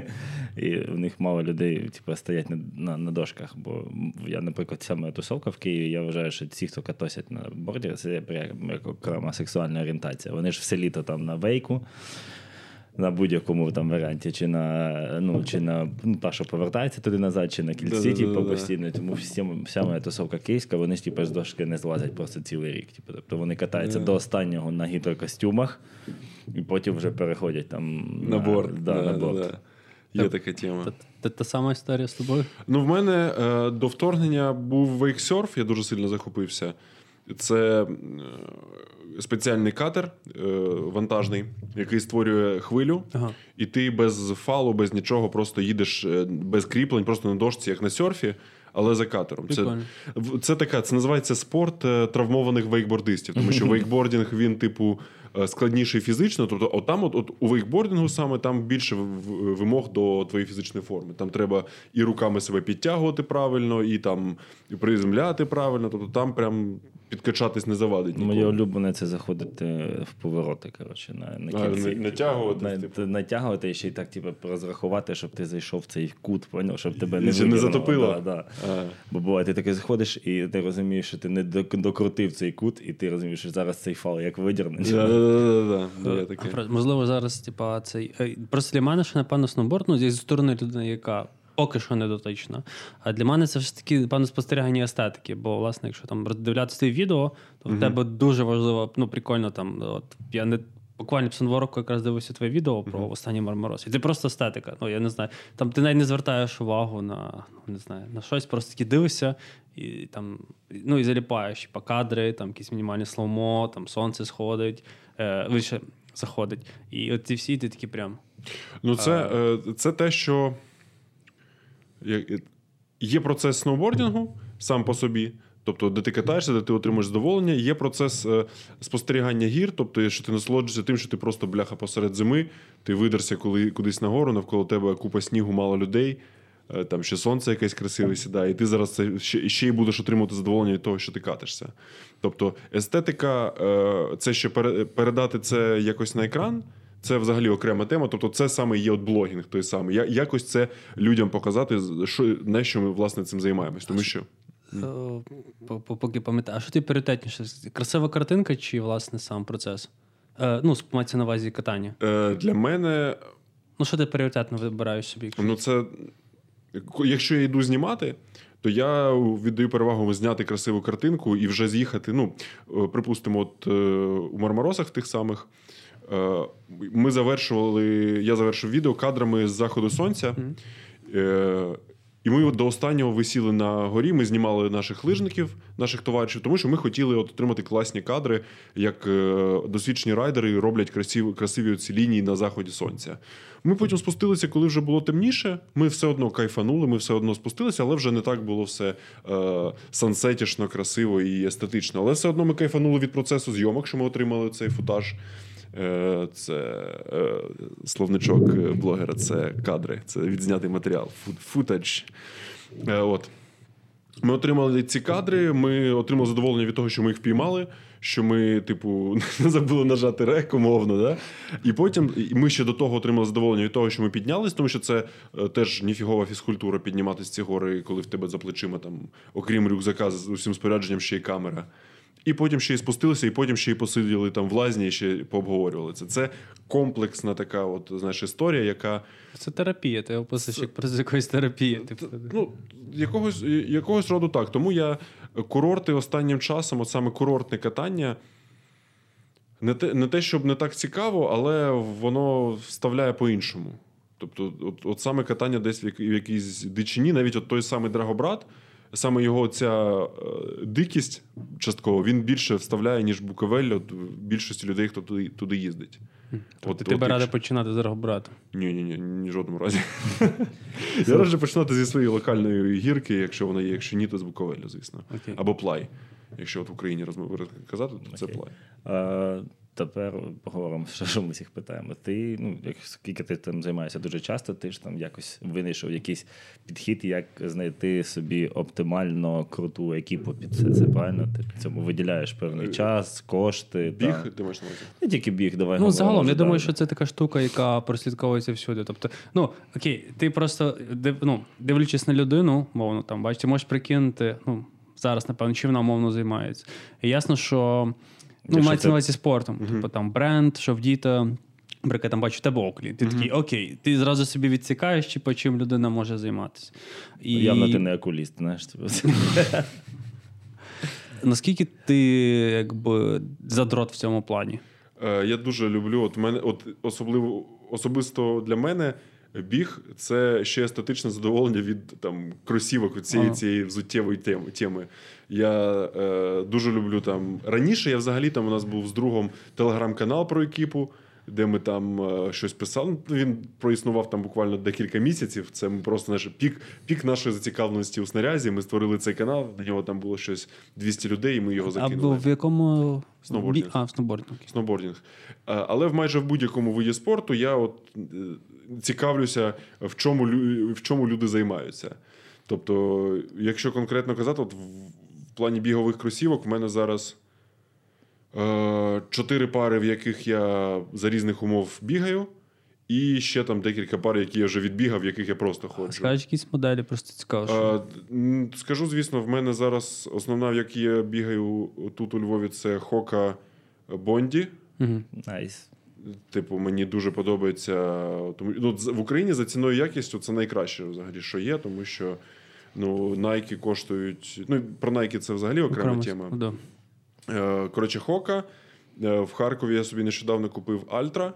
і в них мало людей типу, стоять на, на, на дошках. Бо я, наприклад, ця моя тусовка в Києві, я вважаю, що ці, хто катосять на борді, це прям як окрема сексуальна орієнтація. Вони ж все літо там на вейку. На будь-якому там варіанті, чи на ну, чи на ну, та, що повертається туди назад, чи на кільці, типу, постійно. Тому всі, вся моя тусовка київська, вони ж типу, з дошки не злазять просто цілий рік. Типу, тобто вони катаються Да. до останнього на гідрокостюмах, і потім вже переходять там На борт. Да, Да, на борт. да. Є така тема. Та, та, та сама історія з тобою. Ну, в мене е, до вторгнення був вейксерф, я дуже сильно захопився. Це е, спеціальний катер е, вантажний, який створює хвилю, Ага. і ти без фалу, без нічого, просто їдеш е, без кріплень, просто на дошці, як на серфі, але за катером. Це, Прикольно. це така, це називається спорт травмованих вейкбордистів, тому що вейкбордінг він, типу, складніший фізично. Тобто, от там, от, от у вейкбордингу саме там більше вимог до твоєї фізичної форми. Там треба і руками себе підтягувати правильно, і там і приземляти правильно. Тобто там прям підкачатись не завадить. Моє улюблене це заходити в повороти, коротше, на, на кільці. на- натягувати, На, типу. натягувати і ще й так, типу, розрахувати, щоб ти зайшов в цей кут, поняв, щоб тебе не, І ще не затопило? Да, да. А. Бо буває, ти таки заходиш, і ти розумієш, що ти не докрутив цей кут, і ти розумієш, що зараз цей фал як видірне. Таке. Можливо, зараз, типа, цей. е, Просто для мене, що, напевно, сноуборд, ну, зі сторони людини, яка поки що не дотична. А для мене це ж таки, напевно, спостерігання естетики. Бо, власне, якщо там роздивлятися твої відео, то в тебе дуже важливо, ну, прикольно там. От, я не. Буквально після року якраз дивився твоє відео про останній мармороз. І це просто естетика. Ну, я не знаю. Там ти навіть не звертаєш увагу на, ну, не знаю, на щось, просто таки дивишся і там, ну, і заліпаєш по кадри, там якісь мінімальні сломо, там сонце сходить, е, вище заходить. І от ці всі ти такі прям. Ну, це, е, це те, що є процес сноубордінгу сам по собі. Тобто, де ти катаєшся, де ти отримуєш задоволення, є процес е, спостерігання гір, тобто, що ти насолоджуєшся тим, що ти просто бляха посеред зими, ти видерся коли, кудись нагору, навколо тебе купа снігу, мало людей, е, там ще сонце якесь красиве сідає, і ти зараз це ще, ще й будеш отримувати задоволення від того, що ти катишся. Тобто, естетика, е, це ще передати це якось на екран. Це взагалі окрема тема. Тобто, це саме є от блогінг той самий. Я, якось це людям показати, що, на що ми власне цим займаємось. Тому що е, по- по- Поки пам'ятаю, а що ти пріоритетніше? Красива картинка чи, власне, сам процес? Е, ну, мається на увазі катання. е, для мене, Ну, що ти пріоритетно вибираєш собі? якщо- ну це якщо я йду знімати, то я віддаю перевагу зняти красиву картинку і вже з'їхати. Ну, е, припустимо, от е, у Мармаросах тих самих. Е, Ми завершували, я завершив відео кадрами з заходу сонця. Е, І ми от до останнього висіли на горі. Ми знімали наших лижників, наших товаришів, тому що ми хотіли от отримати класні кадри, як е, досвідчені райдери роблять красиві, красиві ці лінії на заході сонця. Ми потім спустилися, коли вже було темніше. Ми все одно кайфанули, ми все одно спустилися, але вже не так було все е, сансетішно, красиво і естетично. Але все одно ми кайфанули від процесу зйомок, що ми отримали цей футаж. Е, Це е, словничок е, блогера, це кадри, це відзнятий матеріал, футаж. От. Ми отримали ці кадри, ми отримали задоволення від того, що ми їх впіймали, що ми, типу, не забули нажати рек, умовно. Да? І потім і ми ще до того отримали задоволення від того, що ми піднялись, тому що це е, теж ніфігова фізкультура підніматися ці гори, коли в тебе за плечима, там, окрім рюкзака з усім спорядженням, ще й камера. І потім ще й спустилися, і потім ще й посиділи там в лазні і ще пообговорювали це. Це комплексна така, от, знаєш, історія, яка. Це терапія, ти описуєш як просто якоїсь терапії. Типу. Ну, якогось, якогось роду так. Тому я курорти останнім часом, от саме курортне катання, не те, не те, щоб не так цікаво, але воно вставляє по-іншому. Тобто, от, от саме катання десь в якійсь дичині, навіть от той самий Драгобрат, саме його ця е, дикість частково він більше вставляє, ніж Буковель от, в більшості людей, хто туди, туди їздить. Тобто ти би радий починати з Драгобрату. ні, ні, ні, ні, в жодному разі. Я раджу починати зі своєї локальної гірки, якщо вона є, якщо ні, то з Буковелю, звісно. Або плай. Якщо от в Україні казати, то це плай. Тепер поговоримо, що, що ми всіх питаємо. Ти, ну, як скільки ти там займаєшся дуже часто, ти ж там якось винайшов якийсь підхід, як знайти собі оптимально круту екіпу під це. Це правильно? Ти цьому виділяєш певний час, кошти. Біг, та- ти маєш на увазі? Не тільки біг, давай. Ну, загалом, я думаю, що це така штука, яка прослідковується всюди. Тобто, ну окей, ти просто див, ну, дивлячись на людину, мовно там, бачите, можеш прикинути, ну, зараз, напевно, чим вона мовно займається. І ясно, що ну, мається на увазі спортом. Тобто там бренд, що в діта. Наприклад, там бачу в тебе оклі. Ти такий, окей, ти зразу собі відсікаєш, типу, чим людина може займатися. І Явно ти не окуліст, знаєш. типу. наскільки ти якби задрот в цьому плані? Е, Я дуже люблю. От мене, от особливо особисто для мене біг це ще естетичне задоволення від там кросівок цієї, Ага. цієї взуттєвої теми. Я е, дуже люблю там. Раніше я взагалі там у нас був з другом телеграм-канал про екіпу. Де ми там е, щось писали. Ну, Він проіснував там буквально декілька місяців. Це ми просто наш пік, пік нашої зацікавленості у снарязі. Ми створили цей канал. На нього там було щось 200 людей, і ми його закинули. Або в якому Сноубордінг. А, в сноубордінг. Сноубордінг. А, Але в майже в будь-якому виді спорту я от е, цікавлюся, в чому, в чому люди займаються. Тобто, якщо конкретно казати, от в, плані бігових кросівок, в мене зараз е, чотири пари, в яких я за різних умов бігаю, і ще там декілька пар, які я вже відбігав, в яких я просто ходжу. Скажеш якісь моделі, просто цікаво. Що... Е, м, Скажу, звісно, в мене зараз основна, в якій я бігаю тут у Львові, це Hoka Bondi. Nice. Типу, мені дуже подобається. Тому ну, в Україні за ціною якістю це найкраще взагалі, що є, тому що ну, Nike коштують. Ну, про Nike це взагалі окрема Окремо, тема. Да. Е, Коротше, Hoka. Е, В Харкові я собі нещодавно купив Altra.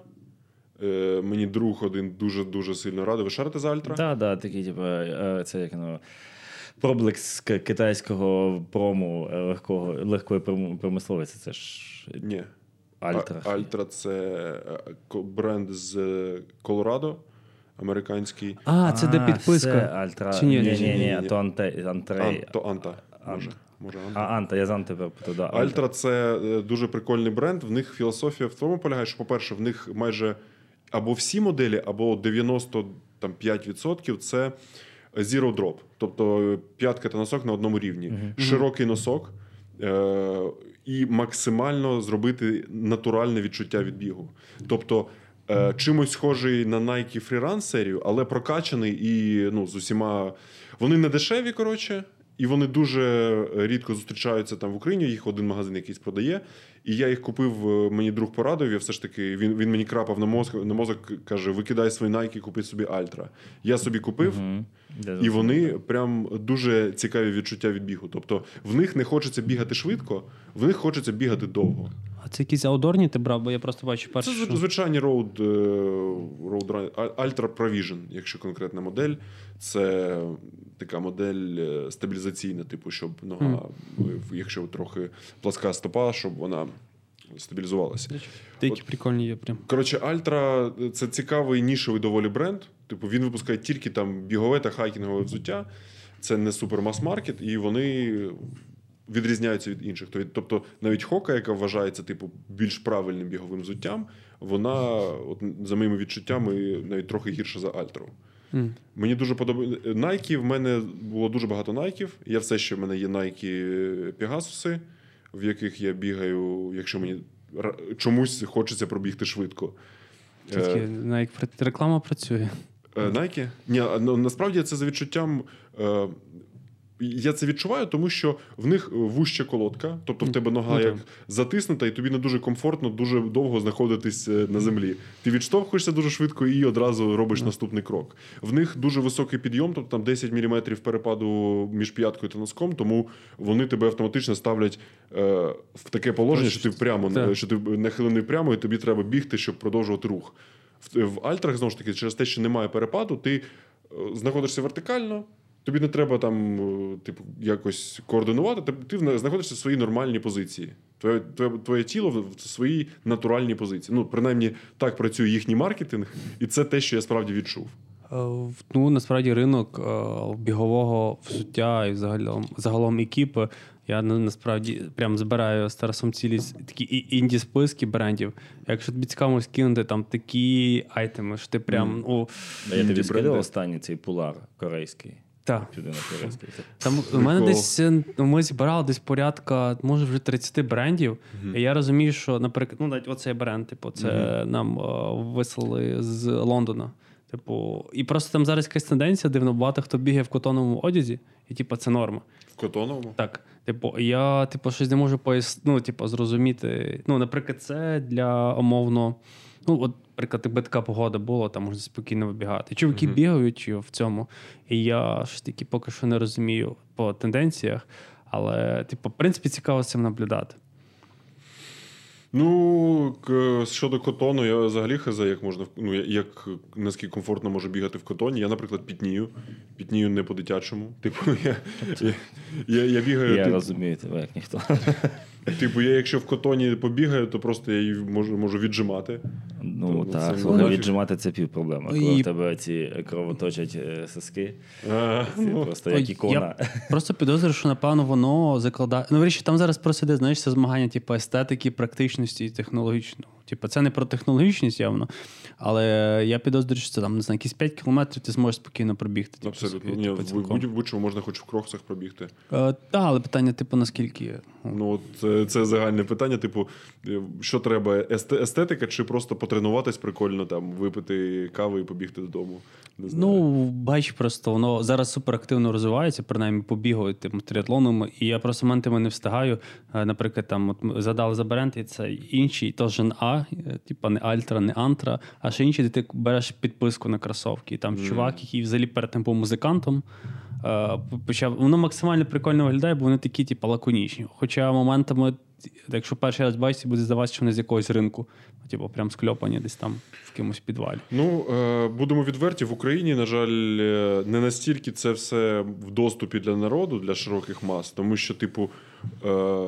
Е, Мені друг один дуже-дуже сильно радий. Ви шарите за Альтра? Так, да, такий, типу, це як воно. Проблиск китайського прому легкого, легкої пром- промисловості. Це ж Ні. Альтра. А- Альтра це бренд з Колорадо, американський. А, це де Це підписка. Альтра. Чи ні? Ні, ні, Ні-ні-ні. ні, то анте, антрей. Ан, то Анта. Може, Анта. може А, Анта. Анта, я з Анти туди. Альтра це е, дуже прикольний бренд. В них філософія в тому полягає, що, по-перше, в них майже або всі моделі, або 95% це zero drop. Тобто е, п'ятка та носок на одному рівні. Широкий носок. Е- і максимально зробити натуральне відчуття від бігу. Тобто е, чимось схожий на Nike Freerun серію, але прокачаний і ну, з усіма. Вони не дешеві, коротше, і вони дуже рідко зустрічаються там в Україні. Їх один магазин якийсь продає. І я їх купив, е, мені друг порадив. Я все ж таки він, він мені крапав на мозок, на мозок, каже: викидай свої найки, купи собі Альтра. Я собі купив. І вони прям дуже цікаві відчуття від бігу. Тобто в них не хочеться бігати швидко, в них хочеться бігати довго. А це якісь аудорні ти брав, бо я просто бачу Це перше. зв- що- звичайні road, е, road Ultra Provision, якщо конкретна модель. Це така модель е, стабілізаційна, типу, щоб нога, е, якщо трохи пласка стопа, щоб вона стабілізувалася. Деякі прикольні є прям. Коротше, Альтра це цікавий нішевий доволі бренд. Типу, він випускає тільки там бігове та хайкінгове взуття. Це не супермас-маркет, і вони відрізняються від інших. Тобто, навіть Хока, яка вважається типу більш правильним біговим взуттям, вона, от, за моїми відчуттями, навіть трохи гірша за Альтру. М. Мені дуже подобається. Найків в мене було дуже багато найків. Я все ще в мене є найки Пегасуси, в яких я бігаю, якщо мені чомусь хочеться пробігти швидко. Такі, на реклама працює. Е, Найки? Ні, ну, насправді це за відчуттям. Е, я це відчуваю, тому що в них вуща колодка, тобто в тебе нога Ну, так. як затиснута, і тобі не дуже комфортно дуже довго знаходитись е, на землі. Ти відштовхуєшся дуже швидко і одразу робиш наступний крок. В них дуже високий підйом, тобто там 10 мм перепаду між п'яткою та носком, тому вони тебе автоматично ставлять е, в таке положення, що ти прямо Так. що ти нахилений прямо, і тобі треба бігти, щоб продовжувати рух. В, в альтрах знову ж таки, через те, що немає перепаду, ти е, знаходишся вертикально, Тобі не треба там, е, типу, якось координувати, ти, ти знаходишся в своїй нормальній позиції. Твоє, твоє, твоє тіло в своїй натуральній позиції. Ну, принаймні, так працює їхній маркетинг, і це те, що я справді відчув. Е, Ну, насправді ринок е, бігового взуття і загалом, загалом екіпи. Я насправді прям збираю з Тарасом цілі такі інді списки брендів. Якщо тобі цікаво скинути там такі айтеми, що ти прям ну, я тобі скидав останній цей пулар корейський. Та. Піди на. Там у мене десь е, ми зібрали десь порядка, може вже 30 брендів. І я розумію, що, наприклад, ну навіть оцей бренд, типу, це нам е, вислали з Лондона. Типу, і просто там зараз якась тенденція, дивно, багато хто бігає в котоновому одязі, і типу, це норма. В котоновому. Так, типу, я типу, щось не можу пояс... ну, типу, зрозуміти. Ну, наприклад, це для умовно. Ну, от, наприклад, якби така погода була, там можна спокійно вибігати. Чуваки бігають в цьому. І я щось таки поки що не розумію по тенденціях. Але, типу, в принципі, цікаво цим наблюдати. Ну, к- щодо котону, я взагалі хз, як можна ну, як наскільки комфортно може бігати в котоні. Я, наприклад, пітнію. Пітнію не по-дитячому. Типу, я, я, я, я бігаю. Я типу, розумію тебе, як ніхто. Типу, я якщо в котоні побігаю, то просто я її можу, можу віджимати. Ну так, це слухай, віджимати це пів проблема. Коли І- в тебе ці кровоточать е, соски, А, це ну, просто як ікона. Я просто підозрюю, що напевно воно закладає. Ну, виріші, там зараз просто йде, знаєш, це змагання, типу, естетики, практичності і технологічного. Типу, це не про технологічність явно, але я підозрюю, що це там, не знаю, якісь 5 кілометрів ти зможеш спокійно пробігти. Типу, Абсолютно. Ні, типу, в будь- будь-чому можна хоч в кроксах пробігти. Е, Так, але питання, типу, наскільки. Ну, це, це загальне питання. Типу, е, що треба? есте- Естетика чи просто потренуватись прикольно, там, випити кави і побігти додому? Не знаю. Ну, бач, просто воно зараз суперактивно розвивається, принаймні побігають тим тріатлоном, і я просто моментами не встигаю. Е, Наприклад, там от задали за бренд, і це інший, теж А, е, типа не Альтра, не Антра, а ще інший, де ти береш підписку на кросовки. І там чувак, який взагалі перед тим був музикантом. е, Почав воно максимально прикольно виглядає, бо вони такі, типу, лаконічні. Хоча моментами, якщо перший раз бачите, буде здаватися, що вони з якогось ринку, типу, прям скльопані десь там в якомусь підвалі. Ну, е, будемо відверті, в Україні, на жаль, е, не настільки це все в доступі для народу, для широких мас, тому що, типу, е,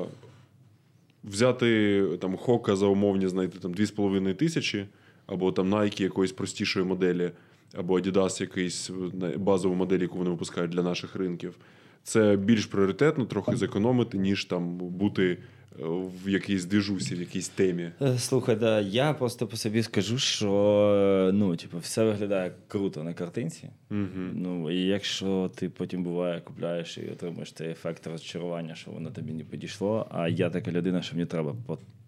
взяти там Хока за умовні знайти там 2,5 тисячі, або там Nike якоїсь простішої моделі, або Adidas якийсь е, базову модель, яку вони випускають для наших ринків. Це більш пріоритетно трохи зекономити, ніж там бути е, в якійсь двіжусі, в якійсь темі. Е, Слухай, да, я просто по собі скажу, що ну, типу, все виглядає круто на картинці. Угу. Ну, і якщо ти потім буває, купляєш і отримуєш цей ефект розчарування, що воно тобі не підійшло. А я така людина, що мені треба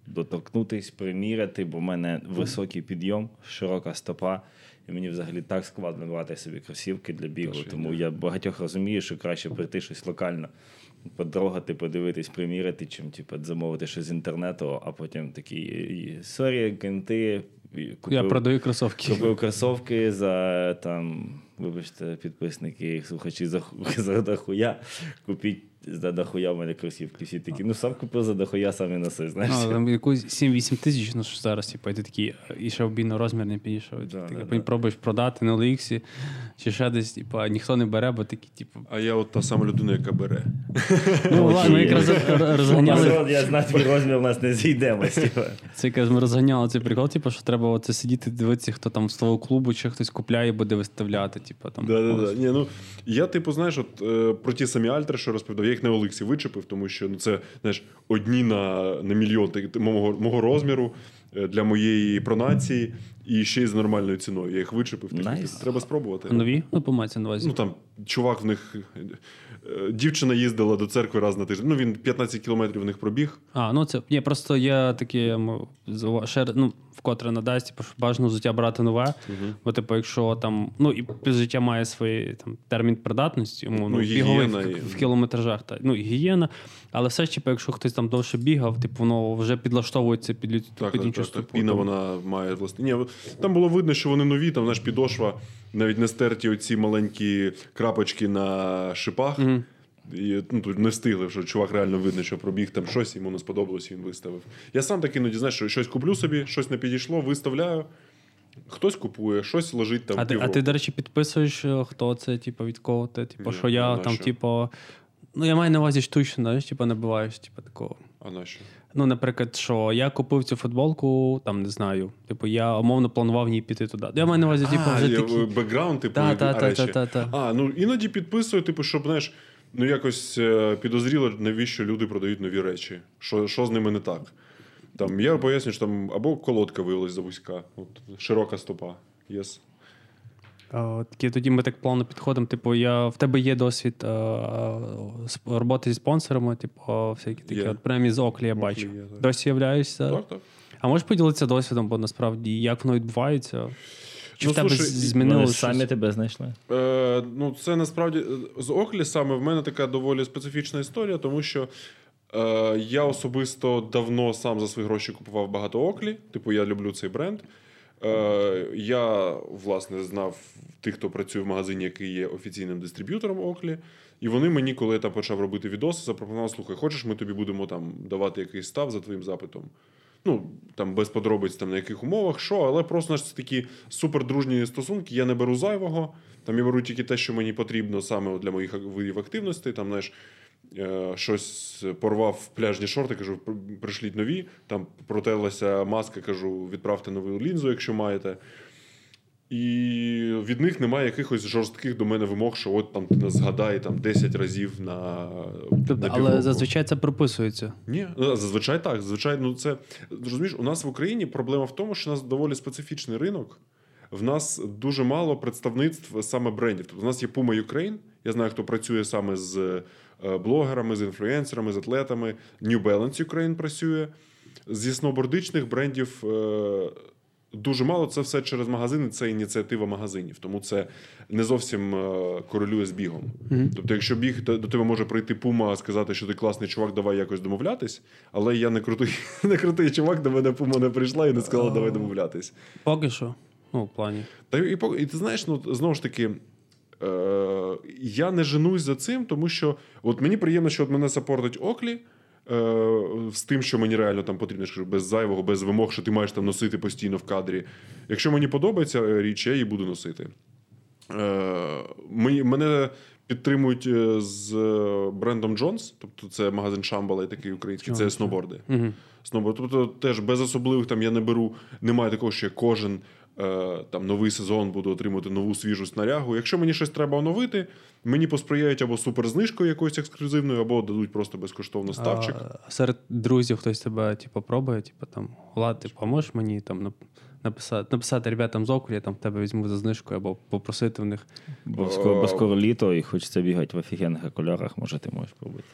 доторкнутись, приміряти, бо в мене високий підйом, широка стопа. І мені взагалі так складно брати собі кросівки для бігу. Що Тому я багатьох розумію, що краще прийти щось локально, потрогати, подивитись, приміряти, чим типу, замовити щось з інтернету, а потім такий sorry, кенти. і Я продаю кросовки. Купив кросовки за там, вибачте, підписники, слухачі за, ху- за дохуя. Купіть за дохуя в мене кросівки. Всі такі, ну сам купив за дохуя, сам і носи, знаєш. Ну, там якусь 7-8 тисяч, ну що зараз, типу, і ти такий, і ще обійно розмір не підійшов. Да, ти да, да. пробуєш продати на OLX чи ще десь, типу, а ніхто не бере, бо такі, типу. А я от та сама людина, яка бере. Ну, ладно, ми якраз розганяли. Я знаю, твій розмір у нас не зійдемось. типу. Це якраз ми розганяли цей прикол, типу, що треба оце сидіти, дивитися, хто там з твого клубу, чи хтось купляє буде виставляти. Типу, там, Да, да, да. Ні, ну, я, типу, знаєш, от, е, про ті самі альтри, що розповідав, я їх на Олексі вичепив, тому що ну, це знаєш, одні на, на мільйон так, мого, мого розміру е, для моєї пронації і ще й з нормальною ціною. Я їх вичепив. Nice. Треба спробувати. Нові? Ну, по маці на увазі. Ну там чувак в них. е, Дівчина їздила до церкви раз на тиждень. Ну, він 15 кілометрів в них пробіг. А, ну це ні, просто м, зува- ну, вкотре надасть, типу, що бажано взуття брати нове. Бо, типу, якщо там, ну і життя має свій там термін придатності, умовно, Ну, біговий в, в кілометражах, та ну і гігієна. Але все ж, типу, якщо хтось там довше бігав, типу, воно вже підлаштовується під, лю- Так, під так, іншу так, так. Піна вона має власне. Ні, там було видно, що вони нові, там знаєш, підошва, навіть не стерті оці маленькі крапочки на шипах. Мгм. І, ну, тут не встигли, що чувак реально видно, що пробіг там щось, йому не сподобалось, і він виставив. Я сам так іноді, знаєш, що щось куплю собі, щось не підійшло, виставляю. хтось купує, щось лежить там. А ти, а ти, до речі, підписуєш, е, хто це, типу, від кого ти? Типу, що я там, типу. Ну, я маю на увазі штучно, знаєш, типу, набиваєш, типу, такого. А на що? Ну, наприклад, що я купив цю футболку, там не знаю. Типу, я умовно планував ній піти туди. Я маю на увазі, типу, вже такі. бекграунд, типу, Та, та, та, речі. та, та, та. А, ну іноді підписую, типу, щоб, знаєш, ну якось е, підозріло, навіщо люди продають нові речі. Що, що з ними не так? Там, я поясню, що там або колодка виявилась завузька, от, широка стопа. Yes. А, Такі, тоді ми так плавно підходимо. Типу, я, в тебе є досвід а, сп- роботи зі спонсорами, типу, всякі такі. Є. От прямо з Оклі я бачу. є, так. Досі являєшся. Так, так. А можеш поділитися досвідом, бо насправді як воно відбувається? Чи Ну, в тебе слушай, змінилося? ж самі тебе знайшли. Е, ну, це насправді з Оклі саме в мене така доволі специфічна історія, тому що е, я особисто давно сам за свої гроші купував багато Оклі. Типу, я люблю цей бренд. Е, я, власне, знав тих, хто працює в магазині, який є офіційним дистриб'ютором Оклі. І вони мені, коли я там почав робити відоси, запропонували: слухай, хочеш, ми тобі будемо там давати якийсь став за твоїм запитом. Ну, там без подробиць там на яких умовах, що, але просто ж це такі супердружні стосунки. Я не беру зайвого. Там я беру тільки те, що мені потрібно саме для моїх видів активності. Там, знаєш, е, щось порвав пляжні шорти, кажу, «При- пришліть нові. Там протерлася маска, кажу, відправте нову лінзу, якщо маєте. І від них немає якихось жорстких до мене вимог, що от там ти нас згадай там 10 разів на, Тобто, на але зазвичай це прописується. Ні, ну, зазвичай так. Зазвичай, ну це розумієш, у нас в Україні проблема в тому, що у нас доволі специфічний ринок. В нас дуже мало представництв саме брендів. Тобто, у нас є Puma Ukraine, Я знаю, хто працює саме з е, блогерами, з інфлюенсерами, з атлетами. New Balance Ukraine працює. Зі сноубордичних брендів е, дуже мало. Це все через магазини. Це ініціатива магазинів. Тому це не зовсім е, корелює з бігом. Мгм. Тобто, якщо біг до тебе може прийти пума, сказати, що ти класний чувак, давай якось домовлятись. Але я не крутий, не крутий чувак, до мене пума не прийшла і не сказала, давай домовлятись. Поки що. Ну, в плані. Та і, і ти знаєш, ну знову ж таки. Е, я не женусь за цим, тому що от мені приємно, що от мене сапортить Оклі з тим, що мені реально там потрібно, без зайвого, без вимог, що ти маєш там носити постійно в кадрі. Якщо мені подобається е, річ, я її буду носити. Е, мене підтримують е, з е, брендом Джонс, тобто це магазин Шамбала, такий український, це сноуборди. Угу. Сноуборд. Тобто теж без особливих там я не беру. Немає такого, що я кожен е, там новий сезон буду отримувати нову свіжу снарягу. Якщо мені щось треба оновити, мені посприяють або суперзнижкою якоюсь ексклюзивною, або дадуть просто безкоштовно ставчик. А серед друзів хтось тебе, типу, пробує, типу, там, Влад, ти поможеш мені там написати, написати ребятам з окулі, там в тебе візьму за знижкою, або попросити в них. Бо скоро, бо скоро літо і хочеться бігати в офігенних окулярах, може, ти можеш пробувати.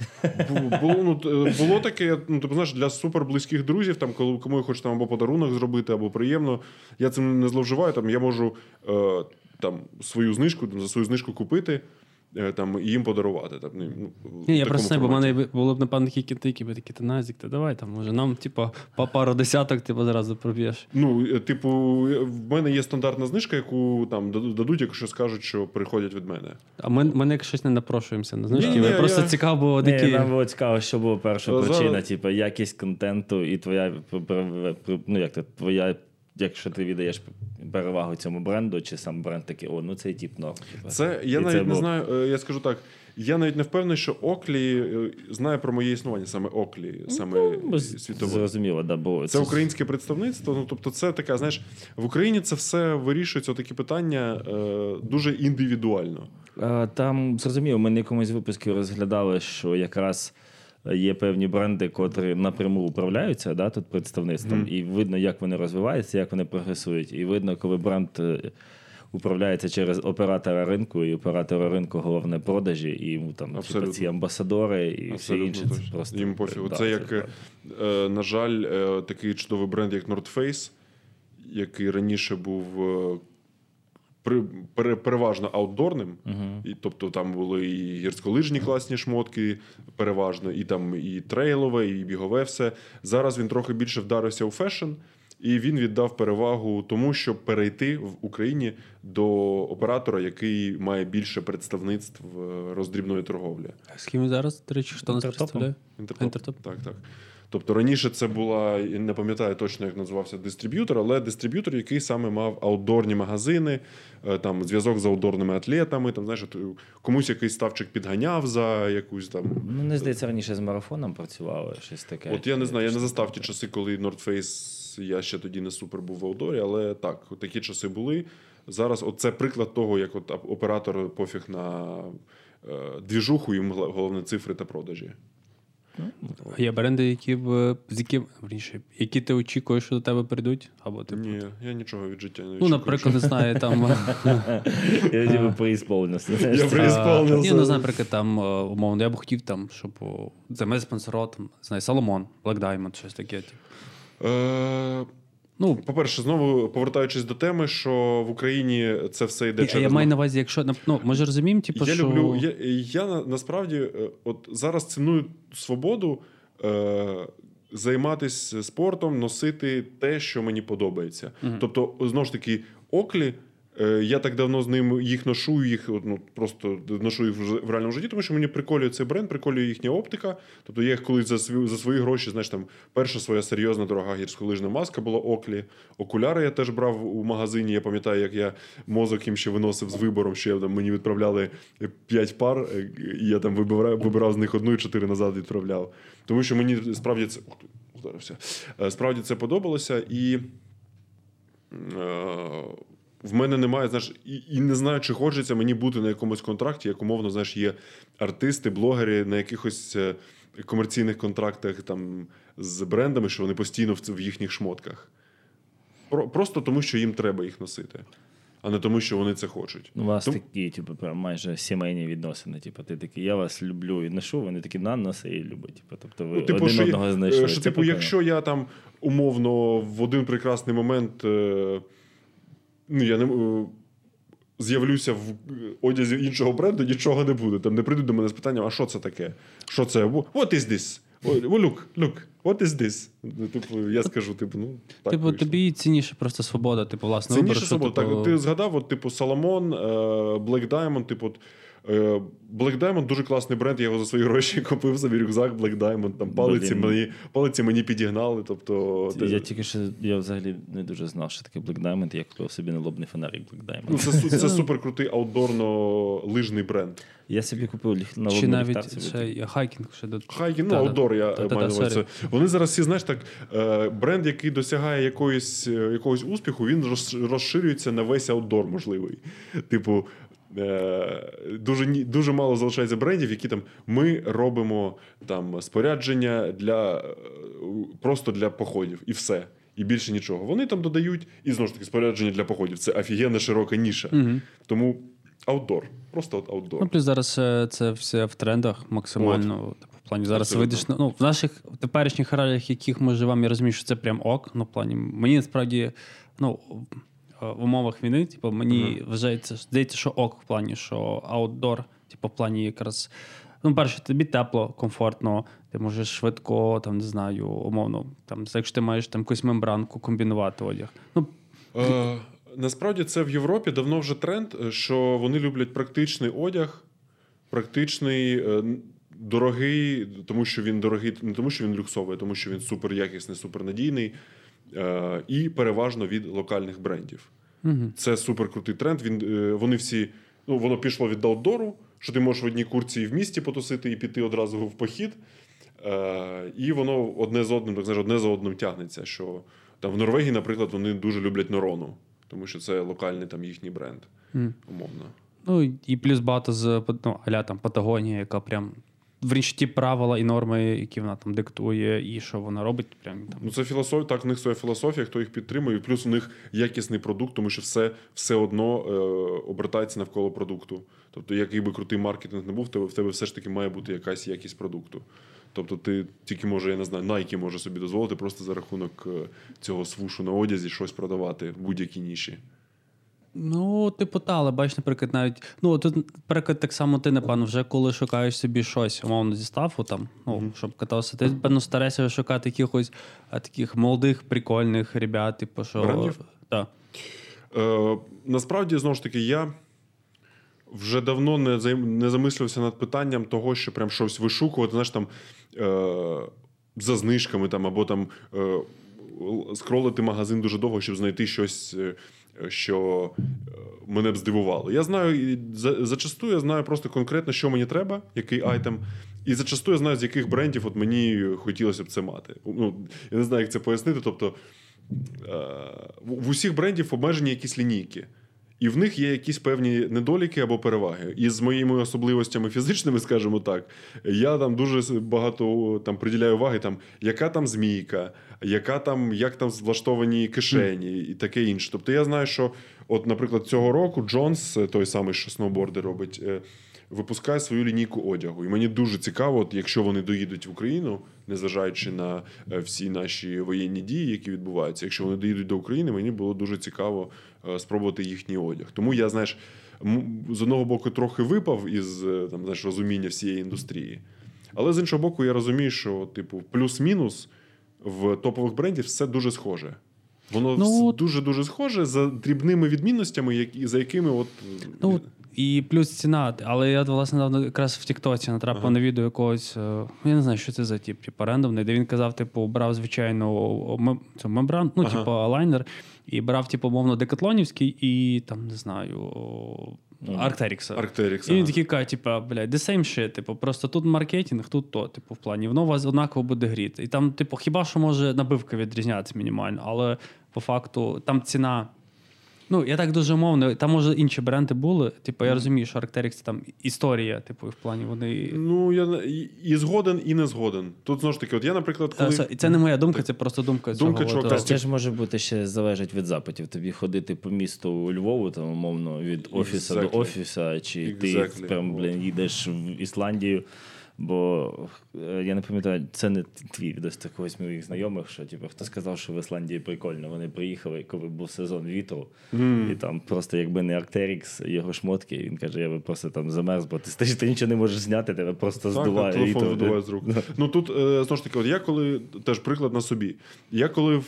Було, ну, було таке, ну, тобто, знаєш, для суперблизьких друзів, там, коли кому я хочу там або подарунок зробити, або приємно. Я цим не зловживаю. Там, я можу е, там, свою знижку, за свою знижку купити. Е, Там, їм подарувати. Там, ну, Ні, я просто не, бо в мене були б, напевно, такі кінти, які би такі, та Назік, та давай там, може, нам, типу, по пару десяток, типу, зразу проб'єш. Ну, е, типу, в мене є стандартна знижка, яку там дадуть, якщо скажуть, що приходять від мене. А ми, ми як щось не напрошуємося на знижки. Ні-ні, просто я- цікаво було Ні, такі. нам було цікаво, що була перша Зараз- причина, типу, якість контенту і твоя ну, як то, твоя, якщо ти віддаєш перевагу цьому бренду, чи сам бренд такий, о, ну цей тип норм. типу. Це я І навіть це не було- знаю. е, Я скажу так. Я навіть не впевнений, що Оклі е, знає про моє існування, саме Оклі, саме Ну, світове. Зрозуміло, да, бо Це українське представництво. Ну тобто, це така, знаєш, в Україні це все вирішується такі питання е, дуже індивідуально. Е, Там зрозуміло, ми на якомусь випуску розглядали, що якраз є певні бренди, котрі напряму управляються да, тут представництвом, Мгм. і видно, як вони розвиваються, як вони прогресують. І видно, коли бренд е, управляється через оператора ринку, і оператора ринку головне продажі, і йому там типу, Абсолютно. ці амбасадори і все Абсолютно інше. Це просто Їм пофігу. да, Це як, правда. Е, на жаль, е, такий чудовий бренд, як North Face, який раніше був при- пере- переважно аутдорним. Мгм. І, тобто там були і гірськолижні класні шмотки, переважно, і там і трейлове, і бігове все. Зараз він трохи більше вдарився у фешн, і він віддав перевагу тому, щоб перейти в Україні до оператора, який має більше представництв е, роздрібної торговлі. З ким зараз, до речі, хто нас Інтертопом. представляє? Інтертоп. Інтертоп. Так, так. Тобто раніше це була, я не пам'ятаю точно, як називався дистриб'ютор, але дистриб'ютор, який саме мав аутдорні магазини, е, там зв'язок з аутдорними атлетами, там знаєш, от, комусь якийсь ставчик підганяв за якусь там. Ну, не здається, раніше з марафоном працювали щось таке. От я не знаю, я не застав ті часи, коли North Face, я ще тоді не супер був в аудорі, але так, такі часи були. Зараз от це приклад того, як от оператор пофіг на е, двіжуху, їм головне цифри та продажі. Є бренди, які б з яким вірніше, які ти очікуєш, що до тебе прийдуть, або типу. Ні, я нічого від життя не Ну, наприклад, не знаю, там. Я ніби преісполнився. Я Преісполнився. Ні, ну, знаю, наприклад, там, е, умовно, я б хотів там, щоб за мене спонсорував, там, знаю, Соломон, Black Diamond, щось таке. Ну, по-перше, знову повертаючись до теми, що в Україні це все йде я, через я маю на увазі, якщо ну, ми ж розуміємо, типу, я що... люблю. Я, я на- насправді е, от зараз ціную свободу е, займатися спортом, носити те, що мені подобається. Тобто, знову ж таки, оклі. Е, Я так давно з ним їх ношу, їх ну, просто ношу їх в реальному житті, тому що мені приколює цей бренд, приколює їхня оптика. Тобто я їх колись за свої, за свої гроші, знаєш, там перша своя серйозна дорога гірськолижна маска була оклі. Окуляри я теж брав у магазині. Я пам'ятаю, як я мозок їм ще виносив з вибором, що я там мені відправляли 5 пар, е, і я там вибирав, вибирав з них одну і чотири назад відправляв. Тому що мені справді це. Ух. Е, Справді це подобалося і. Е, в мене немає, знаєш, і, і не знаю, чи хочеться мені бути на якомусь контракті, як умовно, знаєш, є артисти, блогери на якихось е, комерційних контрактах там з брендами, що вони постійно в, в їхніх шмотках. Про, просто тому, що їм треба їх носити, а не тому, що вони це хочуть. У вас Тому- такі, типу, прям майже сімейні відносини. Типу, ти такий, я вас люблю і ношу, вони такі на носи і любить. Типу, тобто ви Ну, типу, один що, одного е, знайшли. що Це типу, якщо я там умовно в один прекрасний момент е, ну, я не, е, з'явлюся в одязі іншого бренду, нічого не буде. Там не прийдуть до мене з питанням, а що це таке? Що це? What is this? Look, look, what is this? Ну, Типу, я скажу, типу, ну, так типу, вийшло. тобі цінніше просто свобода, типу, власне, вибору, Цінніше що, свобода. типу, Так, ти згадав, от, типу, Соломон, е, Black Diamond, типу, от, е, Black Diamond дуже класний бренд. Я його за свої гроші купив собі рюкзак Black Diamond. Там палиці Блін. мені, палиці мені підігнали. Тобто, ти- Я тільки що я взагалі не дуже знав, що таке Black Diamond, я купив собі налобний фонарик Black Diamond. ну, це, це супер крутий аутдорно-лижний бренд. Я собі купив ліг- Чи навіть ще хайкінг ще до Хайкін, ну, аутдор, я маю на увазі. Вони зараз всі, знаєш, так, е, бренд, який досягає якоїсь, е, якогось успіху, він розширюється на весь аутдор можливий. Типу, е, дуже, дуже мало залишається брендів, які там ми робимо там спорядження для е, просто для походів і все. І більше нічого. Вони там додають, і знову ж таки, спорядження для походів. Це офігенна широка ніша. Угу. Тому аутдор. Просто от аутдор. Ну, плюс зараз е, це все в трендах максимально. Типу, в плані зараз на- ну, в наших теперішніх реаліях, яких ми живемо, я розумію, що це прям ок. Ну, в плані, мені насправді, ну. В- В умовах війни, типу, мені вважається, здається, що ок в плані, що аутдор, типу, в плані якраз. Ну, перше, тобі тепло, комфортно, ти можеш швидко, там, не знаю, умовно, там, якщо ти маєш там якусь мембранку, комбінувати одяг. Ну, Е, насправді це в Європі давно вже тренд, е, що вони люблять практичний одяг, практичний, е, дорогий, тому що він дорогий, не тому, що він люксовий, а тому що він супер якісний, супернадійний, е, і переважно від локальних брендів. угу. Це супер крутий тренд. Він, е, вони всі, ну, воно пішло від аутдору, що ти можеш в одній курці і в місті потусити і піти одразу в похід. Е, і воно одне з одним, так знаєш, одне за одним тягнеться. Що там в Норвегії, наприклад, вони дуже люблять Норону, тому що це локальний там їхній бренд, умовно. Ну і плюс багато з ну, аля там Патагонія, яка прям в ті правила і норми, які вона там диктує, і що вона робить, прям там. Ну, це філософія, так, в них своя філософія, хто їх підтримує, плюс у них якісний продукт, тому що все, все одно е, обертається навколо продукту. Тобто, який би крутий маркетинг не був, в тебе, в тебе все ж таки має бути якась якість продукту. Тобто, ти тільки може, я не знаю, Nike може собі дозволити просто за рахунок е, цього свушу на одязі щось продавати в будь-якій ніші. Ну, типу, та, але бач, наприклад, навіть. Ну, тут, наприклад, так само ти, напевно, вже коли шукаєш собі щось, умовно, зі стафу, там, ну, щоб катався, ти, певно, стараєшся шукати якихось а, таких молодих, прикольних ребят, типу, що. Так. Е, насправді, знову ж таки, я вже давно не, займ- не замислювався над питанням того, що прям щось вишукувати. Знаєш, там, е, за знижками там, або там е, скролити магазин дуже довго, щоб знайти щось, е, що е, мене б здивувало. Я знаю, зачасту я знаю просто конкретно, що мені треба, який айтем. І зачасту я знаю, з яких брендів от мені хотілося б це мати. Ну, я не знаю, як це пояснити. Тобто е, в в усіх брендів обмежені якісь лінійки. І в них є якісь певні недоліки або переваги. І з моїми особливостями фізичними, скажімо так, я там дуже багато там приділяю уваги, там, яка там змійка, яка там, як там влаштовані кишені і таке інше. Тобто я знаю, що, от, наприклад, цього року Джонс, той самий, що сноуборди робить, е, випускає свою лінійку одягу. І мені дуже цікаво, от, якщо вони доїдуть в Україну, незважаючи на е, всі наші воєнні дії, які відбуваються, якщо вони доїдуть до України, мені було дуже цікаво е, спробувати їхній одяг. Тому я, знаєш, з одного боку трохи випав із е, там, знаєш, розуміння всієї індустрії. Але з іншого боку, я розумію, що, типу, плюс-мінус в топових брендів все дуже схоже. Воно Ну, дуже дуже схоже за дрібними відмінностями, які, за якими от Ну, і плюс ціна. Але я власне недавно якраз в Тіктоці натрапив Ага. на відео якогось. е, Я не знаю, що це за тип, типу рандомний, де він казав, типу, брав звичайну мем- цю мембран, ну, Ага. типу, лайнер, і брав, типу, мовно, декатлонівський і там, не знаю, о, Арктерікса. І він такий каже, типу, блядь, the same shit, типу, просто тут маркетинг, тут то, типу, в плані, воно у вас однаково буде гріти. І там, типу, хіба що може набивка відрізнятися мінімально, але по факту там ціна. Ну, я так дуже мовно, там може інші бренди були. Типу, я розумію, що Arc'teryx це там історія, типу, в плані вони. Ну, я не- і- згоден, і не згоден. Тут знову ж таки, от я, наприклад, Е, коли. Це, це не моя думка, це просто думка. Думка цього, чувака Це ж може бути ще залежить від запитів. Тобі ходити по місту Львову, там, умовно, від офісу Exactly. до офіса, чи ти прям, блін, їдеш в Ісландію. Бо е, я не пам'ятаю, це не твій відос це когось моїх знайомих, що типу, хто сказав, що в Ісландії прикольно. Вони приїхали, коли був сезон вітру, і там просто якби не Арктерікс, його шмотки, він каже, я би просто там замерз, бо ти стоїш, ти нічого не можеш зняти, тебе просто Так, здуває. так, телефон видуває з рук. Ну тут е, знову ж таки, от я коли теж приклад на собі. Я коли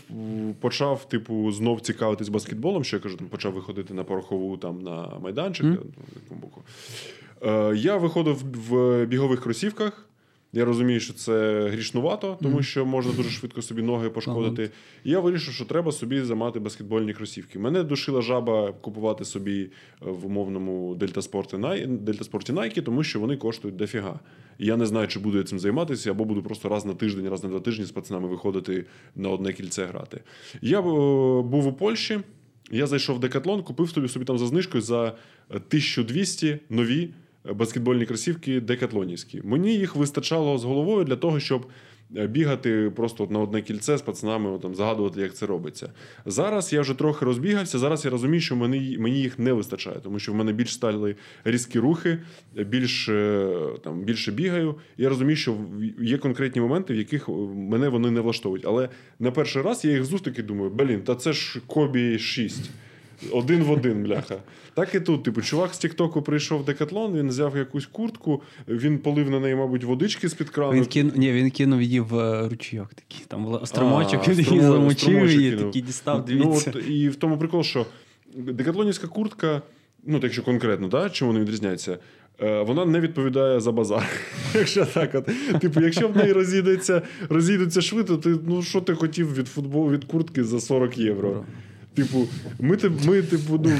почав, типу, знов цікавитись баскетболом, що я кажу, там почав виходити на порохову там на майданчик. я, Е, я виходив в бігових кросівках. Я розумію, що це грішнувато, тому що можна дуже швидко собі ноги пошкодити. І я вирішив, що треба собі замати баскетбольні кросівки. Мене душила жаба купувати собі е, в умовному дельтаспорті Nike, тому що вони коштують дофіга. І я не знаю, чи буду я цим займатися, або буду просто раз на тиждень, раз на два тижні з пацанами виходити на одне кільце грати. Я е, був у Польщі. Я зайшов в Декатлон, купив собі собі там за знижкою за е, 1200 нові баскетбольні кросівки декатлонівські. Мені їх вистачало з головою для того, щоб е, бігати просто на одне кільце з пацанами, там, загадувати, як це робиться. Зараз я вже трохи розбігався. Зараз я розумію, що мені, мені їх не вистачає, тому що в мене більш стали різкі рухи, більш, е, там, більше бігаю. Я розумію, що є конкретні моменти, в яких е, мене вони не влаштовують. Але на перший раз я їх зустріки думаю, блін, та це ж Кобі 6. Один в один, бляха. Так і тут, типу, чувак з Тіктоку прийшов в Декатлон, він взяв якусь куртку, він полив на неї, мабуть, водички з-під крану. Він кинув, ні, він кинув її в е, ручійок такий. Там був струмочок, А, він її замочив її, такий дістав, Ну, от, і в тому прикол, що декатлонівська куртка, ну, так якщо конкретно, да, чим вони відрізняються, е, вона не відповідає за базар. Якщо так, от. Типу, якщо в неї розійдеться, розійдуться швидко, ти ну що ти хотів від футболу від куртки за 40 євро? Типу, ми, ми, типу, ну,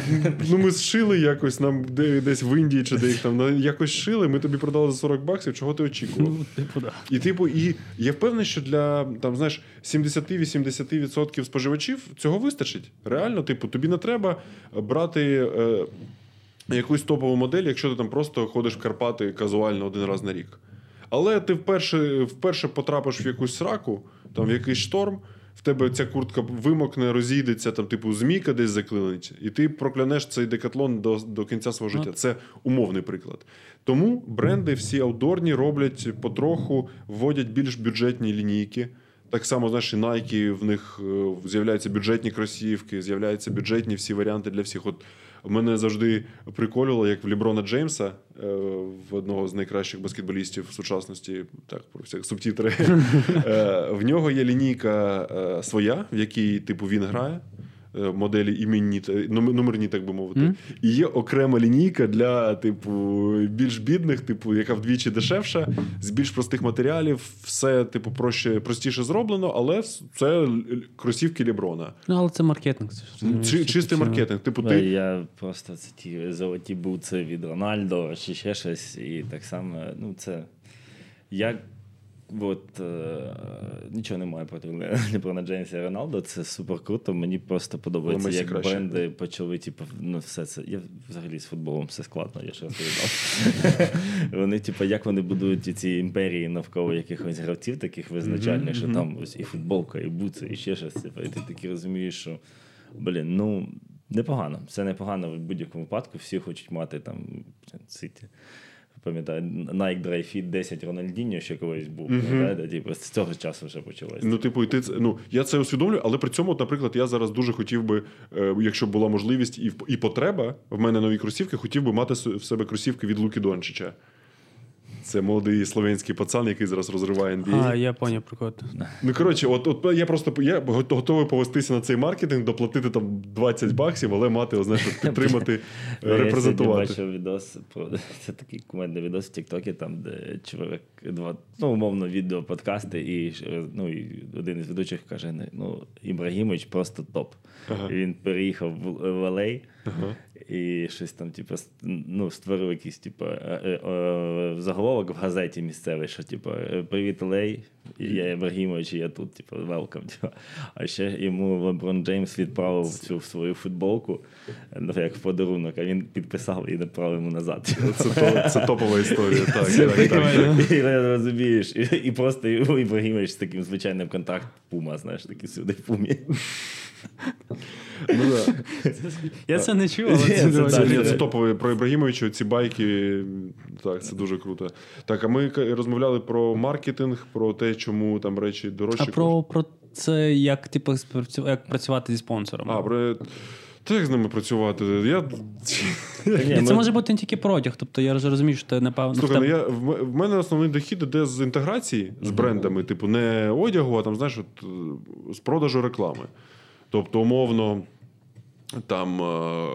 ну ми зшили якось нам де, десь в Індії чи де їх там якось шили, ми тобі продали за 40 баксів, чого ти очікував? Ну, типу, да. І, типу, і я впевнений, що для там, знаєш, 70-80% споживачів цього вистачить. Реально, типу, тобі не треба брати е, якусь топову модель, якщо ти там просто ходиш в Карпати казуально один раз на рік. Але ти вперше, вперше потрапиш в якусь сраку, там в якийсь шторм. В тебе ця куртка вимокне, розійдеться, там, типу, змійка десь заклинить, і ти проклянеш цей декатлон до, до кінця свого життя. Це умовний приклад. Тому бренди всі аудорні роблять потроху, вводять більш бюджетні лінійки. Так само, знаєш, і Nike, в них е, з'являються бюджетні кросівки, з'являються бюджетні всі варіанти для всіх. От мене завжди приколювало, як в Ліброна Джеймса, е, в одного з найкращих баскетболістів в сучасності, так, про всяк субтітри. Е, В нього є лінійка е, своя, в якій, типу, він грає. Е, моделі іменні, та- нум- номерні, так би мовити. Мгм. І є окрема лінійка для, типу, більш бідних, типу, яка вдвічі дешевша, з більш простих матеріалів, все, типу, проще, простіше зроблено, але це кросівки Ліброна. Ну, але це маркетинг. це Чи, чистий маркетинг. Типу, Е, ти Я просто це ті золоті буци від Рональдо чи ще щось. І так само, ну це. Я от, е, нічого не маю проти Леброна Джеймса і Роналдо. Це супер круто. Мені просто подобається, як краще. бренди почали, типу, ну, все це. Я взагалі з футболом все складно, я ще розповідав. Вони, типу, як вони будують ці імперії навколо якихось гравців, таких визначальних, що там ось і футболка, і буци, і ще щось. Типу, і ти таки розумієш, що блін, ну. Непогано, це непогано в будь-якому випадку. Всі хочуть мати там ці, пам'ятаю, Nike Dry Fit 10 Рональдіньо ще колись був. пам'ятаєте? Типу, з цього часу вже почалося. Ну, типу, і ти це- ну я це усвідомлюю, але при цьому, наприклад, я зараз дуже хотів би, е, якщо б була можливість і, і потреба, в мене нові кросівки, хотів би мати в себе кросівки від Луки Дончича. Це молодий словенський пацан, який зараз розриває NBA. А, я поняв про кого. Ну коротше, от, от я просто я готовий повестися на цей маркетинг, доплатити там 20 баксів, але мати, о, знаєш, підтримати, е, Ну, Я бачив відос про це такий кумедний відос в Тіктокі, там, де чоловік два, ну, умовно, відео, подкасти, і, ну, і один із ведучих каже: ну, Ібрагімович просто топ. Ага. Він переїхав в, в LA, Ага. І щось там, типу, ну, створив якийсь, типу, е, е, е, заголовок в газеті місцевий, що, типу, привіт, Лей, я Ібрагімович, і я тут, типу, велкам. Типу. А ще йому Леброн Джеймс відправив цю свою футболку, ну, як в подарунок, а він підписав і направив йому назад. Це, то, це топова історія. Так, Це так, так. І розумієш, і, і просто Ібрагімович з таким звичайним контракт Пума, знаєш, такий сюди в Пумі. Ну, да. Я це не чув, але це це Це, це- це топове про Ібрагімовича, ці байки. Так, це дуже круто. Так, а ми розмовляли про маркетинг, про те, чому там речі дорожчі. А про, про це, як, типу, як працювати зі спонсором. А, про... Та як з ними працювати? Я... Це ми- може бути не тільки продяг, тобто я розумію, що ти напевно. Слухай, в ну я, в мене основний дохід іде з інтеграції з брендами, типу, не одягу, а там, знаєш, от, з продажу реклами. Тобто, умовно, там, е,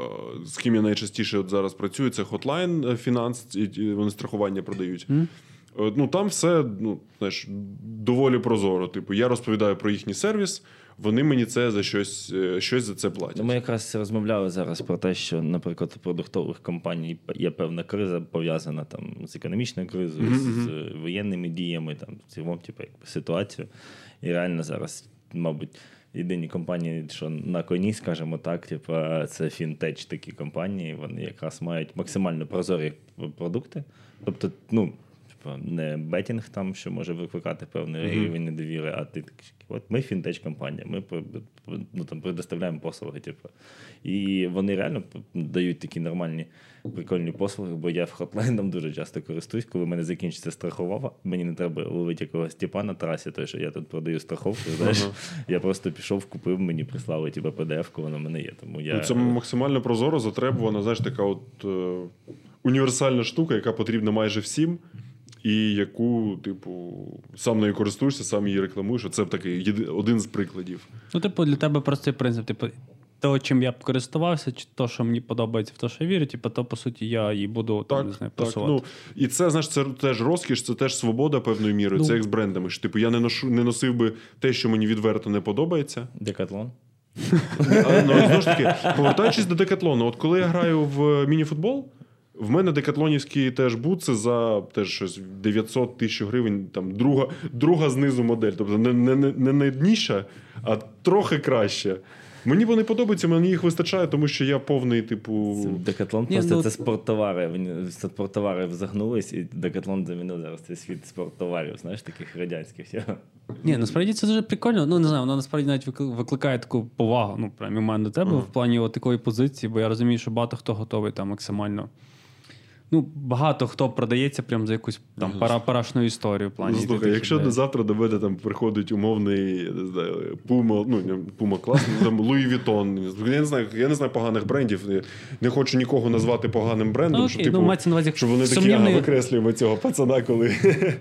з ким я найчастіше от зараз працюю, це Hotline Finance, і вони страхування продають. От, Ну, там все ну, знаєш, доволі прозоро. Типу, я розповідаю про їхній сервіс, вони мені це за щось, е, щось за це платять. Ну, Ми якраз розмовляли зараз про те, що, наприклад, у продуктових компаній є певна криза, пов'язана там з економічною кризою, Мгм, з воєнними діями, там, в цілому, типу, якби, ситуацію. І реально зараз, мабуть, єдині компанії, що на коні, скажімо так, типу, це фінтеч такі компанії, вони якраз мають максимально прозорі продукти. Тобто, ну. Типу, Не бетінг там, що може викликати певний рівень недовіри, а ти такий, от ми фінтеч-компанія, ми ну, там, предоставляємо послуги. Типу. І вони реально дають такі нормальні, прикольні послуги, бо я в хотлайном дуже часто користуюсь, коли в мене закінчиться страховава, мені не треба ловити якогось типа на трасі, той, що я тут продаю страховку. Знаєш, я просто пішов, купив, мені прислали типу, PDF-ку, воно в мене є. Тому я... Ну, Це максимально прозоро, затребувана, знаєш, така от е, універсальна штука, яка потрібна майже всім, і яку, типу, сам нею користуєшся, сам її рекламуєш. Це такий єди- один з прикладів. Ну, типу, для тебе простий принцип. Типу, то, чим я б користувався, чи то, що мені подобається, в те, що я вірю, типу, то, по суті, я і буду там, не знаю, так. просувати. Ну, і це, знаєш, це теж розкіш, це теж свобода певною мірою. Ну. Це як з брендами. Що, типу, я не ношу, не носив би те, що мені відверто не подобається. Декатлон. Ну, знову ж таки, повертаючись до декатлону, от коли я граю в мініфутбол, в мене декатлонівські теж бутси за теж щось 900 тисяч гривень, там друга, друга знизу модель. Тобто не, не, не, не найдніша, а трохи краще. Мені вони подобаються, мені їх вистачає, тому що я повний, типу. Декатлон Ні, просто ну, це спорттовари. Вони спорттовари загнулись, і Декатлон замінив зараз цей світ спорттоварів, знаєш, таких радянських. Ні, насправді це дуже прикольно. Ну, не знаю, воно насправді навіть викликає таку повагу, ну, прям у мене до тебе в плані такої позиції, бо я розумію, що багато хто готовий там максимально. Ну, багато хто продається прям за якусь там пара, парашну історію. В плані Ну, слухай, якщо до завтра до мене там приходить умовний, не знаю, Пума, ну не Пума класний, там Louis Vuitton. Я не знаю, я не знаю поганих брендів. Не хочу нікого назвати поганим брендом, Ну, що окей, типу, ну, мається на увазі, що вони такі сумнівний- ага, викреслюємо цього пацана, коли.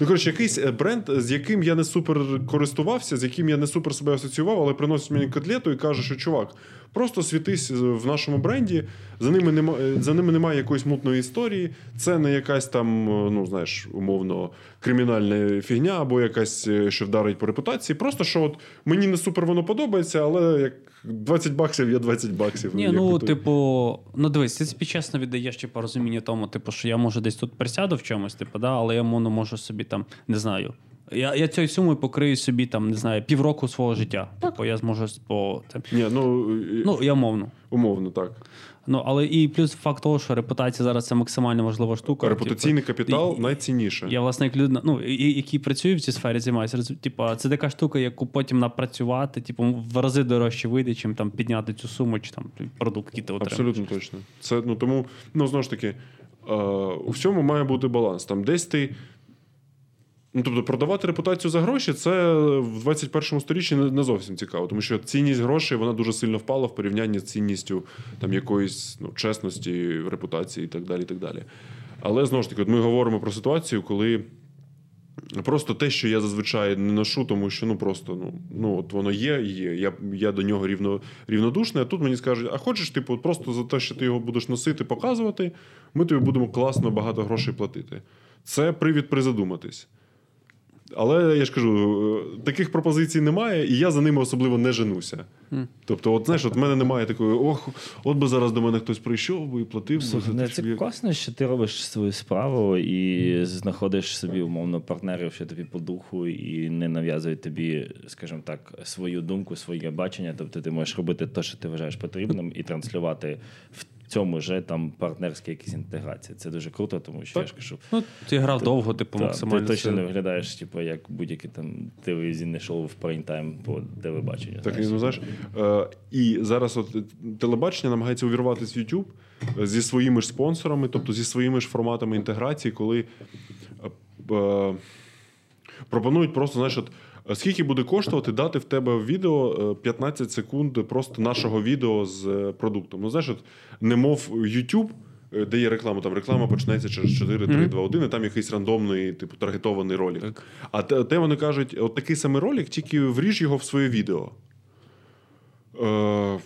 ну, коротше, якийсь е, бренд, з яким я не супер користувався, з яким я не супер себе асоціював, але приносить мені котлету і каже, що чувак. Просто світись в нашому бренді, за ними немає за ними немає якоїсь мутної історії. Це не якась там, е, ну знаєш, умовно кримінальна фігня або якась, е, що вдарить по репутації. Просто що от мені не супер воно подобається, але як 20 баксів є 20 баксів. Ні, ну, ото- типу, ну дивись, ти собі чесно віддаєш типу, розуміння тому, типу, що я може десь тут присяду в чомусь, типу, да, але я моно можу собі там, не знаю. Я, я цією сумою покрию собі там, не знаю, півроку свого життя. Типу, я зможу по. Там, Ні, ну, ну, я мовно. умовно, так. Ну, але і плюс факт того, що репутація зараз це максимально важлива штука. Репутаційний Типу, капітал і- найцінніше. Я, власне, як людина, ну, і- і- який працює в цій сфері, займаюся. Типу, це така штука, яку потім напрацювати, типу, в рази дорожче вийде, чим там підняти цю суму, чи там продукт, який ти отримаєш. Абсолютно точно. Це ну тому, ну знову ж таки, е, у всьому має бути баланс. Там десь ти. Ну, тобто, продавати репутацію за гроші це в 21 сторіччі не, зовсім цікаво, тому що цінність грошей вона дуже сильно впала в порівнянні з цінністю там якоїсь ну, чесності, репутації і так далі. І так далі. Але знову ж таки, от ми говоримо про ситуацію, коли Просто те, що я зазвичай не ношу, тому що ну просто ну, ну от воно є є. Я, я до нього рівно, рівнодушний, а тут мені скажуть, а хочеш, типу, просто за те, що ти його будеш носити, показувати, ми тобі будемо класно багато грошей платити. Це привід призадуматись. Але я ж кажу, е, таких пропозицій немає, і я за ними особливо не женуся. Тобто, от знаєш, от в мене немає такої, ох, от би зараз до мене хтось прийшов би і платив. би Слухай, за те, це щоб я- класно, що ти робиш свою справу і знаходиш собі умовно партнерів, що тобі по духу, і не нав'язують тобі, скажімо так, свою думку, своє бачення. Тобто ти можеш робити те, що ти вважаєш потрібним, і транслювати в цьому вже там партнерські якісь інтеграції. Це дуже круто, тому що Так. я ж кажу. Ну, ти грав довго, типу, Та, максимально. ти точно це- не виглядаєш, типу, як будь-яке там телевізійне шоу в прайм-тайм по телебаченню. Так, знаєш. ну знаєш, е, і зараз от телебачення намагається увірватися в YouTube е, зі своїми ж спонсорами, тобто зі своїми ж форматами інтеграції, коли е, е, пропонують просто, знаєш, от. Е, Скільки буде коштувати дати в тебе в відео е, 15 секунд просто нашого відео з е, продуктом? Ну, знаєш, от, немов YouTube, е, де є реклама, там реклама почнеться через 4, 3, 2, 1, і там якийсь рандомний, типу, таргетований ролик. Так. А те, те вони кажуть, от такий самий ролик, тільки вріж його в своє відео. Е,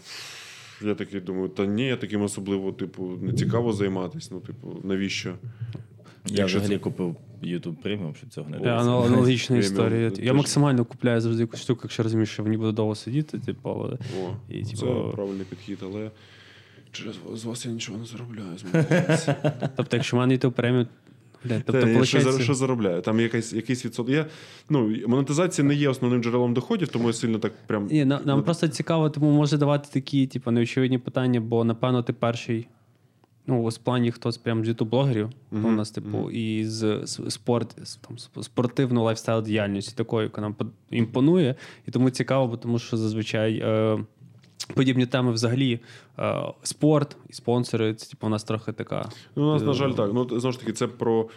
я такий думаю, та ні, я таким особливо, типу, не цікаво займатися. Ну, типу, навіщо? Я Якщо взагалі це- купив YouTube Premium, щоб цього не дивитися. аналогічна Преміум, історія. Я максимально купляю завжди якусь штуку, якщо розумію, що в ній буду довго сидіти, типу, але. О, І, це типу- правильний підхід, але через вас- з вас я нічого не заробляю. змовляюсь. Тобто, якщо в мене YouTube Premium, блядь, тобто, Та, я заробляю? Там якийсь, якийсь відсоток. Я, ну, монетизація не є основним джерелом доходів, тому я сильно так прям. Ні, нам, нам просто цікаво, тому може давати такі, типу, неочевидні питання, бо напевно ти перший. Ну, в плані хтось прям з ютуб-блогерів, у нас, типу, і з, з спорт, з, там, спортивну лайфстайл діяльністю такою, яка нам імпонує. І тому цікаво, бо тому що зазвичай е, подібні теми взагалі е, спорт і спонсори, це типу, у нас трохи така. Ну, у нас, на жаль, так. Ну, знову ж таки, це про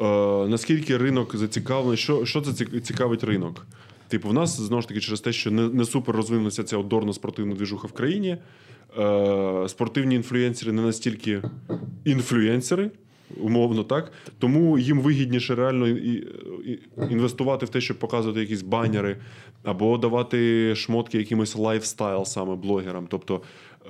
е, наскільки ринок зацікавлений, що, що це цікавить ринок. Типу, в нас знову ж таки через те, що не, не супер розвинулася ця одорно-спортивна двіжуха в країні. Е, спортивні інфлюенсери не настільки інфлюенсери, умовно так. Тому їм вигідніше реально і, і, інвестувати в те, щоб показувати якісь банери, або давати шмотки якимось лайфстайл саме блогерам. Тобто.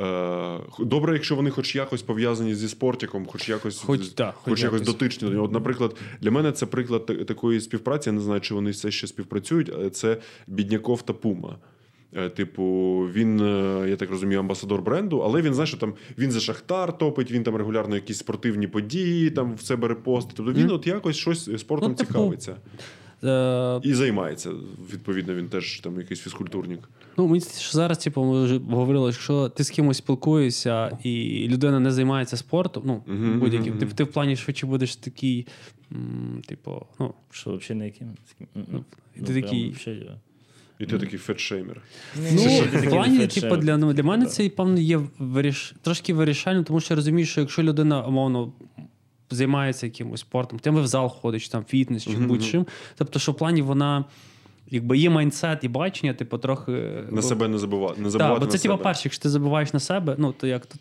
Е, добре, якщо вони хоч якось пов'язані зі спортиком, хоч якось Хоч, так, хоч, хоч якось дотичні. до нього. От, наприклад, для мене це приклад такої співпраці. Я не знаю, чи вони все ще співпрацюють, але це Бідняков та Пума. Е, Типу, він, е, я так розумію, амбасадор бренду, але він знає, що там він за Шахтар топить, він там регулярно якісь спортивні події там в себе репостить. Тобто він от якось щось спортом Ну, типу, цікавиться Е, і займається. Відповідно, він теж там якийсь фізкультурник. Ну, мені що зараз, типу, ми вже говорили, якщо ти з кимось спілкуєшся і людина не займається спортом, ну, Мгм, будь-яким, мгм, ти, ти в плані швидше будеш такий, м, типу, ну, Що взагалі не яким? Ну, і ти такий- Взагалі, І ти такий фетшеймер. Ну, в плані, типу, для, ну, для мене Да. це, певно, є виріш... трошки вирішальним, тому що я розумію, що якщо людина, умовно, займається якимось спортом, тим ви в зал ходиш, там фітнес чи будь-чим. Тобто, що в плані вона. Якби є mindset і бачення, типу, трохи. На себе не забувати. Не Так, забувати бо це типу, перше, якщо ти забуваєш на себе, ну то як тут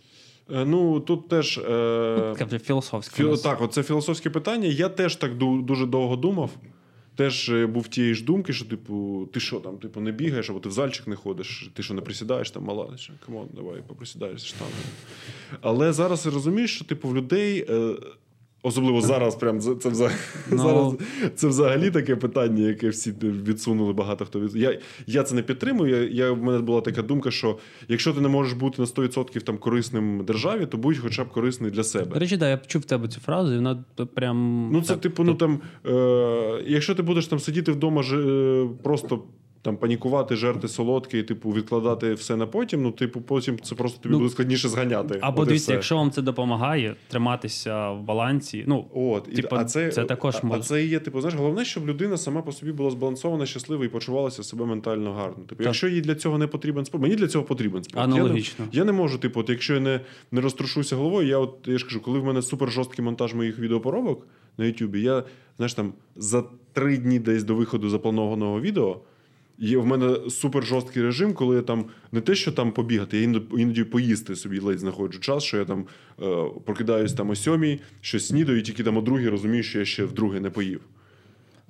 Е, Ну, тут теж. Е... філософське. Фі... Так, оце філософське питання. Я теж так дуже довго думав. Теж е, був тієї ж думки, що, типу, ти що там, типу, не бігаєш, або ти в зальчик не ходиш, ти що не присідаєш, там мала, come on, давай, поприсідаєш штангу. Але зараз я розумію, що типу в людей. Е... Особливо зараз, прям це, це, взагалі, Ну. зараз, це взагалі таке питання, яке всі відсунули багато хто від. Я, я це не підтримую. Я, я, в мене була така думка, що якщо ти не можеш бути на 100% там корисним державі, то будь хоча б корисний для себе. До речі, да, я почув в тебе цю фразу, і вона прям. Ну, це так, типу, ну там, е, якщо ти будеш там сидіти вдома, ж, е, просто там панікувати, жерти солодке, і, типу, відкладати все на потім, ну, типу, потім це просто тобі Ну, буде складніше зганяти. Або дивіться, якщо вам це допомагає триматися в балансі, ну От, і, Типу, а це, це також а, може. а це є, типу, знаєш, головне, щоб людина сама по собі була збалансована, щаслива і почувалася себе ментально гарно. Типу, Так. якщо їй для цього не потрібен спорт, мені для цього потрібен спорт. Аналогічно. Я не, я не можу, типу, от, якщо я не, не розтрушуся головою, я от я ж кажу, коли в мене супер жорсткий монтаж моїх відеопоробок на Ютубі, я, знаєш, там за три дні десь до виходу запланованого відео. Є в мене супер жорсткий режим, коли я там не те, що там побігати, я іноді, поїсти собі ледь знаходжу час, що я там е, прокидаюсь там о сьомій, щось снідаю, і тільки там о другій розумію, що я ще вдруге не поїв.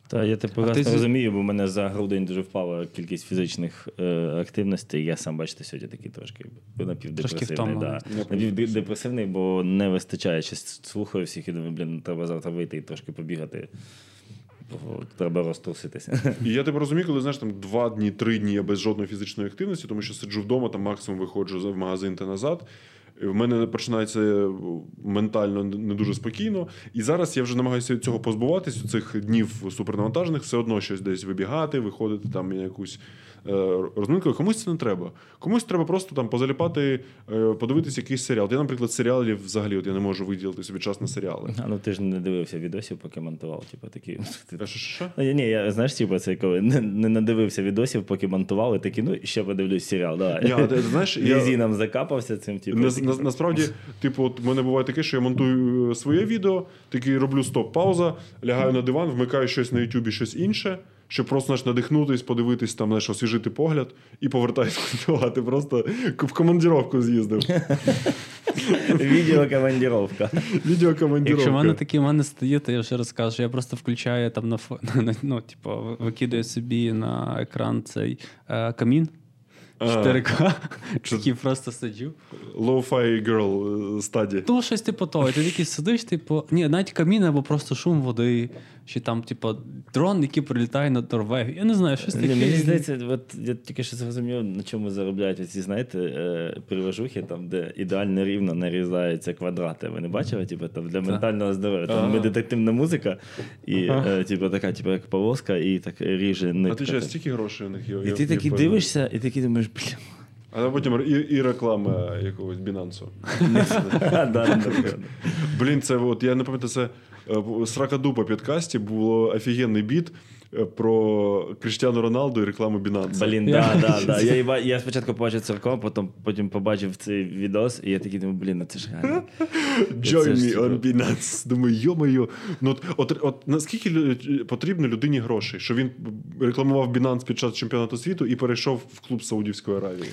Та я типу А ти розумію, бо в мене за грудень дуже впала кількість фізичних е, активностей. Я сам бачите, сьогодні такий трошки напівдепресивний. Да. Напівдепресивний, бо не вистачає. Щось слухаю всіх і думаю, блін, треба завтра вийти і трошки побігати. Треба розтруситися. І я тебе розумію, коли знаєш там два дні, три дні я без жодної фізичної активності, тому що сиджу вдома, там максимум виходжу в магазин та назад. В мене починається ментально не дуже спокійно. І зараз я вже намагаюся від цього позбуватись, цих днів супернавантажених, все одно щось десь вибігати, виходити там якусь е, розминку. Комусь це не треба. Комусь треба просто там позаліпати, е, подивитися якийсь серіал. Я, наприклад, серіалів взагалі от я не можу виділити собі час на серіали. А ну ти ж не дивився відосів, поки монтував. Типу, такі. Що, що? Ну, я- ні, я знаєш, типу, це коли не, не надивився відосів, поки монтували, такі, ну ще подивлюсь серіал. Давай. Ти знаєш, я- Візіном закапався цим, типу. На, на, насправді, типу, от мене буває таке, що я монтую е, своє відео, такий роблю стоп-пауза, лягаю на диван, вмикаю щось на Ютубі, щось інше, щоб просто знаєш, надихнутись, подивитись, там, знаєш, освіжити погляд і повертаюсь монтувати. Просто в командіровку з'їздив. Відеокомандіровка. Відеокомандіровка. Якщо в мене такі в мене стає, то я вже розкажу. Я просто включаю там на ну, типу, викидаю собі на екран цей е, камін. 4К, який просто сиджу. Low-fi girl е, стаді. Ну, щось типу того. Ти такий сидиш, типу, ні, навіть камін або просто шум води, чи там, типу, дрон, який прилітає над Норвегією. Я не знаю, щось таке. Мені здається, от я тільки що зрозумів, на чому заробляють ці, знаєте, е, приложухи, там, де ідеально рівно нарізаються квадрати. Ви не бачили? Типу, там для ментального здоров'я. Там Ага. медитативна музика, і е, типу, така, типу, як полоска, і так ріже А ти так. стільки грошей у них є? І ти такий дивишся, і такий думаєш, блін. А потім і, і реклама якогось Бінансу. Блін, це от я не пам'ятаю, це е, Срака підкасті було офігенний біт е, про Кріштіану Роналду і рекламу Бінанса. Блін, да, да, да. Я, я спочатку побачив церков, потім, потім побачив цей відос, і я такий думаю, блін, ну це ж реально. Join ж, me типу- on Binance. Думаю, йо-моє. Ну, от, от, от наскільки потрібно людині грошей, що він рекламував Binance під час чемпіонату світу і перейшов в клуб Саудівської Аравії.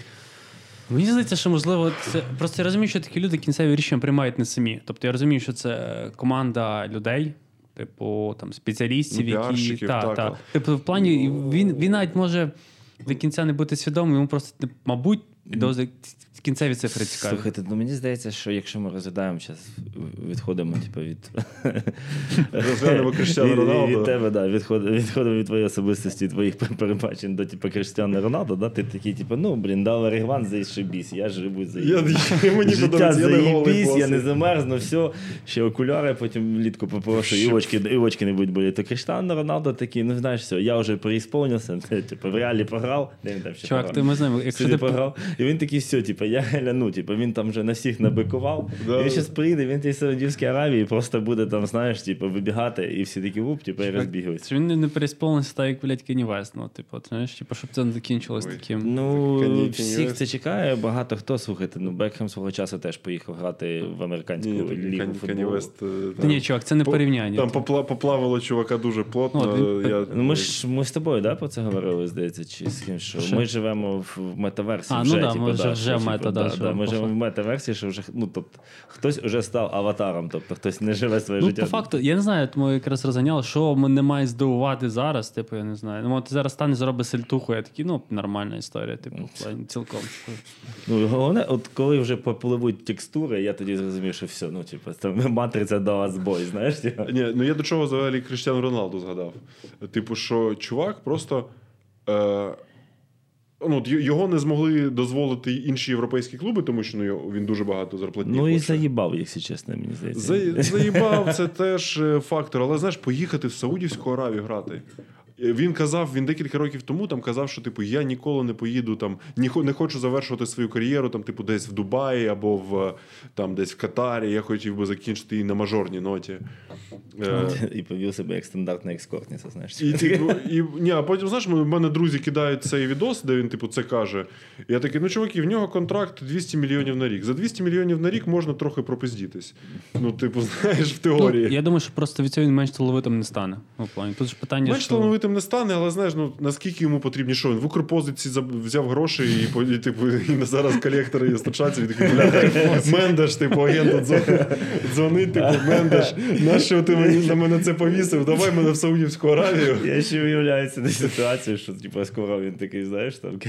Мені здається, що можливо, це просто я розумію, що такі люди кінцеві рішення приймають не самі. Тобто я розумію, що це команда людей. Типу там спеціалістів, Ну, які та, так, та. Типу, в плані він, він навіть може до кінця не бути свідомим, йому просто мабуть підозри кінцеві цифри цікаві. Слухайте, ну мені здається, що якщо ми розглядаємо зараз, відходимо типу, від Розглянемо Кріштіану Роналду. Від тебе, да, відходимо, відходимо від твоєї особистості, твоїх перебачень до типу, Кріштіану Роналду, да, ти такий, типу, ну, блін, дав Рігван заїшибісь, я живу за Я, я, мені Життя заїбісь, я не замерзну, все. Ще окуляри, потім влітку попрошу, і очки, і очки не будуть боліти. То Криштиану Роналдо такий, ну знаєш, все, я вже переісповнився, типу, в реалі програв, Чувак, ти ми знаємо, якщо ти програв. І він такий, все, типу, я гляну, типу, він там вже на всіх набикував. Да. І він зараз приїде, він в тій Саудівській Аравії просто буде там, знаєш, типу, вибігати, і всі такі вуп, типу, і розбігаються. Чи він не- не пересповнився так, як, блядь, Кенні ну, типу, от, знаєш, типу, щоб це не закінчилось таким. Ну, всіх це чекає. Багато хто слухайте. Ну, Бекхем свого часу теж поїхав грати в американську Ні, лігу футболу. Вест. е, Та ні, чувак, це не по- порівняння. Там попла- поплавило чувака дуже плотно. Ну, от він- я, Ну, ми ж ми з тобою да, про це говорили, здається, чи з ким, що Що? ми живемо в метаверсі. А, вже, ну да, типу, ми вже- вже в мета, типу, да, да, да, Ми живемо в факту. метаверсі, що вже ну, тобто, хтось вже став аватаром, тобто хтось не живе своє Ну, життя. по факту, я не знаю, тому якраз розганяли, що мене має здивувати зараз, типу, я не знаю. Ну, от ти зараз стане зробить сельтуху, я такий, ну, нормальна історія, типу, плані цілком. Ну, головне, от коли вже попливуть текстури, я тоді зрозумів, що все, ну, типу, там матриця дала збой, знаєш? Типу. Ні, ну я до чого взагалі Кріштіану Роналду згадав. Типу, що чувак просто. Е, ну, його не змогли дозволити інші європейські клуби, тому що ну, він дуже багато зарплатні. Ну і хоче. заїбав, якщо чесно, мені здається. За- Заїбав, це теж е, фактор. Але знаєш, поїхати в Саудівську Аравію грати. Е, Він казав, він декілька років тому там казав, що типу я ніколи не поїду там, не хочу завершувати свою кар'єру, там, типу, десь в Дубаї або в там десь в Катарі. Я хотів би закінчити її на мажорній ноті. Е, І повів себе як стандартна екскортниця, знаєш. і, типу, і, ні, а потім, знаєш, в мене друзі кидають цей відос, де він, типу, це каже. Я такий, ну, чуваки, в нього контракт 200 мільйонів на рік. За 200 мільйонів на рік можна трохи пропиздітись. Ну, типу, знаєш, в Ну, я думаю, що просто від цього він менш талановитим не стане. Ну, в плані. Тут ж питання, Менш що... талановитим не стане, але знаєш, ну наскільки йому потрібні, що він в Укрпозиці взяв гроші і, і типу, і зараз колектори стачаться, і такий, бля, Мендеш, типу, агенту дзвонить, типу, Мендеш, нащо ти мені, на мене це повісив? Давай мене в Саудівську Аравію. Я ще уявляю цю ситуацію, що типу, скоро він такий, знаєш, там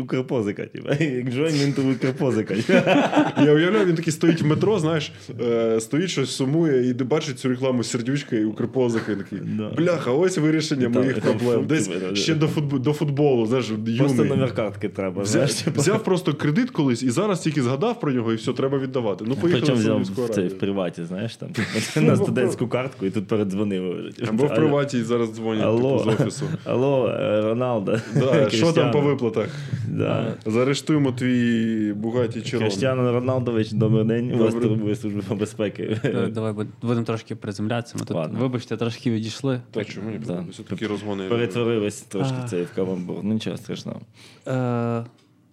Укрпозика, типу, join into Укрпозика. Я уявляю, він такий стоїть в метро, знаєш, е, стоїть щось сумує і бачить цю рекламу сердючка і Укрпозика. І такий, бляха, ось вирішення Там- моїх проблем. Десь ще до футболу, до футболу, знаєш, Просто номер картки треба. Взяв, типу. взяв просто кредит колись і зараз тільки згадав про нього, і все, треба віддавати. Ну, поїхали Причому в взяв в, це, в приваті, знаєш, там на студентську картку і тут передзвонив. Або в приваті і зараз дзвонять типу, з офісу. Алло, е, Роналдо. Що там по виплатах? Да. Заарештуємо твій Бугаті Чирон. Кріштіану Роналдович, добрий день. У вас турбує служба безпеки. Е, Давай будемо трошки приземлятися. Ми тут, вибачте, трошки відійшли. Та чому ні? Такі розгони. Перетворились трошки А. цей в каламбур. Ну нічого страшного. Е,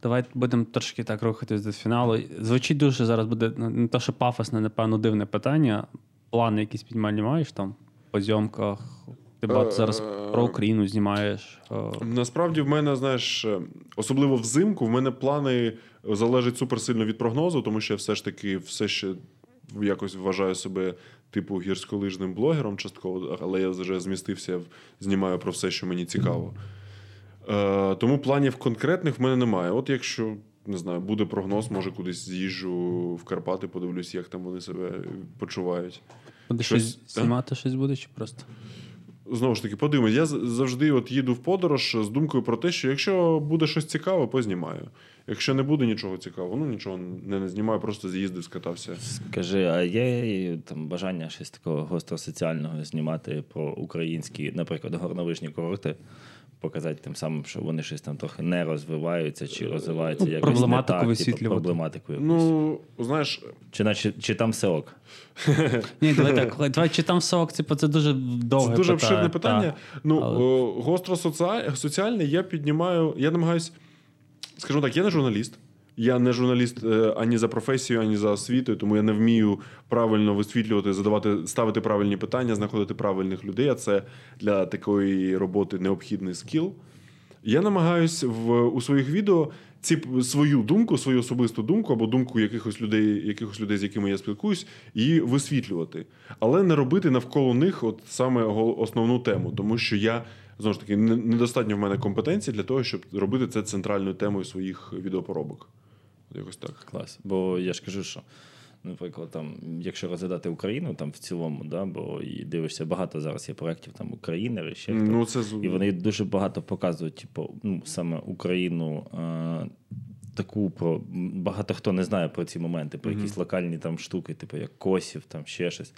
давай будемо трошки так рухатись до фіналу. Звучить дуже зараз буде ну, не то, що пафосне, напевно, дивне питання. Плани якісь підмальні маєш там по зйомках? Ти багато зараз Е, про Україну знімаєш. Е, Насправді в мене, знаєш, е, особливо взимку, в мене плани залежать суперсильно від прогнозу, тому що я все ж таки все ще якось вважаю себе типу гірськолижним блогером частково, але я вже змістився, знімаю про все, що мені цікаво. Е, тому планів конкретних в мене немає. От якщо. Не знаю, буде прогноз, може кудись з'їжджу в Карпати, подивлюсь, як там вони себе почувають. Буде щось- щось знімати, щось буде, чи просто? Знову ж таки, подивимось. Я завжди от їду в подорож з думкою про те, що якщо буде щось цікаве, познімаю. Якщо не буде нічого цікавого, ну нічого не, знімаю, просто з'їздив, скатався. Скажи, а є там бажання щось такого гостро соціального знімати про українські, наприклад, горновижні курорти? Показати тим самим, що вони щось там трохи не розвиваються чи розвиваються Ну, якось проблематику не так, типу, проблематику якусь. Ну, знаєш, Чи, наче, чи там все ок? Ні, давай так. Давай чи там сок, типу, це дуже довге це дуже обширне питання. Ну, Але- о, гостро соціальне я піднімаю. Я намагаюсь, скажімо так, я не журналіст. Я не журналіст е, ані за професією, ані за освітою, тому я не вмію правильно висвітлювати, задавати, ставити правильні питання, знаходити правильних людей. А це для такої роботи необхідний скіл. Я намагаюсь в, у своїх відео ці свою думку, свою особисту думку або думку якихось людей, якихось людей, з якими я спілкуюсь, її висвітлювати, але не робити навколо них от саме основну тему, тому що я знову ж таки не- недостатньо в мене компетенції для того, щоб робити це центральною темою своїх відеопоробок. Якось так. Клас. Бо я ж кажу, що, наприклад, там, якщо розглядати Україну там в цілому, да, бо і дивишся, багато зараз є проєктів там України, ще. Ну, це І вони дуже багато показують, типу, ну, саме Україну. Е- Таку про багато хто не знає про ці моменти, про якісь локальні там штуки, типу як Косів, там ще щось.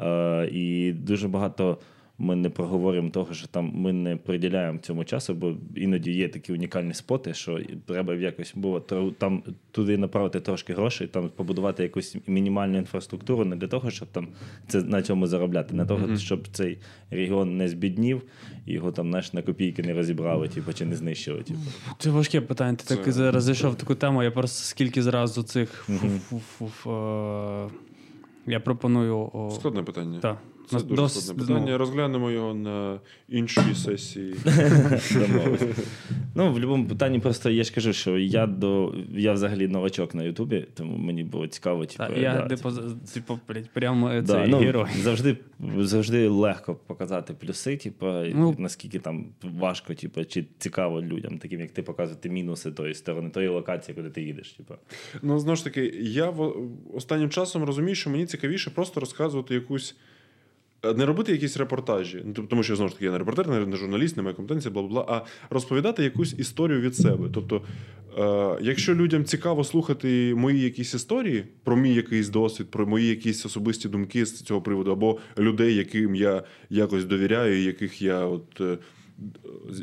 Е, і дуже багато ми не проговоримо того, що там ми не приділяємо цьому часу, бо іноді є такі унікальні споти, що треба якось було там туди направити трошки грошей, там побудувати якусь мінімальну інфраструктуру, не для того, щоб там це на цьому заробляти, не того, mm-hmm. щоб цей регіон не збіднів і його там знаєш, на копійки не розібрали, типу, чи не знищили. Типу. Це важке питання. Ти так зараз зайшов в таку тему. Я просто скільки зразу цих. Mm-hmm. Я пропоную. Складне питання. Так. Це дуже дос... складне питання. Ну... Розглянемо його на іншій сесії. ну, в будь-якому питанні просто я ж кажу, що я до я взагалі новачок на Ютубі, тому мені було цікаво. Типу, так, я да, типу, типу, прямо да, цей ну, герой. Завжди завжди легко показати плюси, типу, ну, наскільки там важко, типу, чи цікаво людям, таким як ти показувати мінуси тої сторони, тої локації, куди ти їдеш. Типу. Ну, знову ж таки, я останнім часом розумію, що мені цікавіше просто розказувати якусь. Е, не робити якісь репортажі, ну, тому що знову ж таки я не репортер, не журналіст, не маю компетенції, бла бла, а розповідати якусь історію від себе. Тобто, е, якщо людям цікаво слухати мої якісь історії про мій якийсь досвід, про мої якісь особисті думки з цього приводу, або людей, яким я якось довіряю, яких я от е,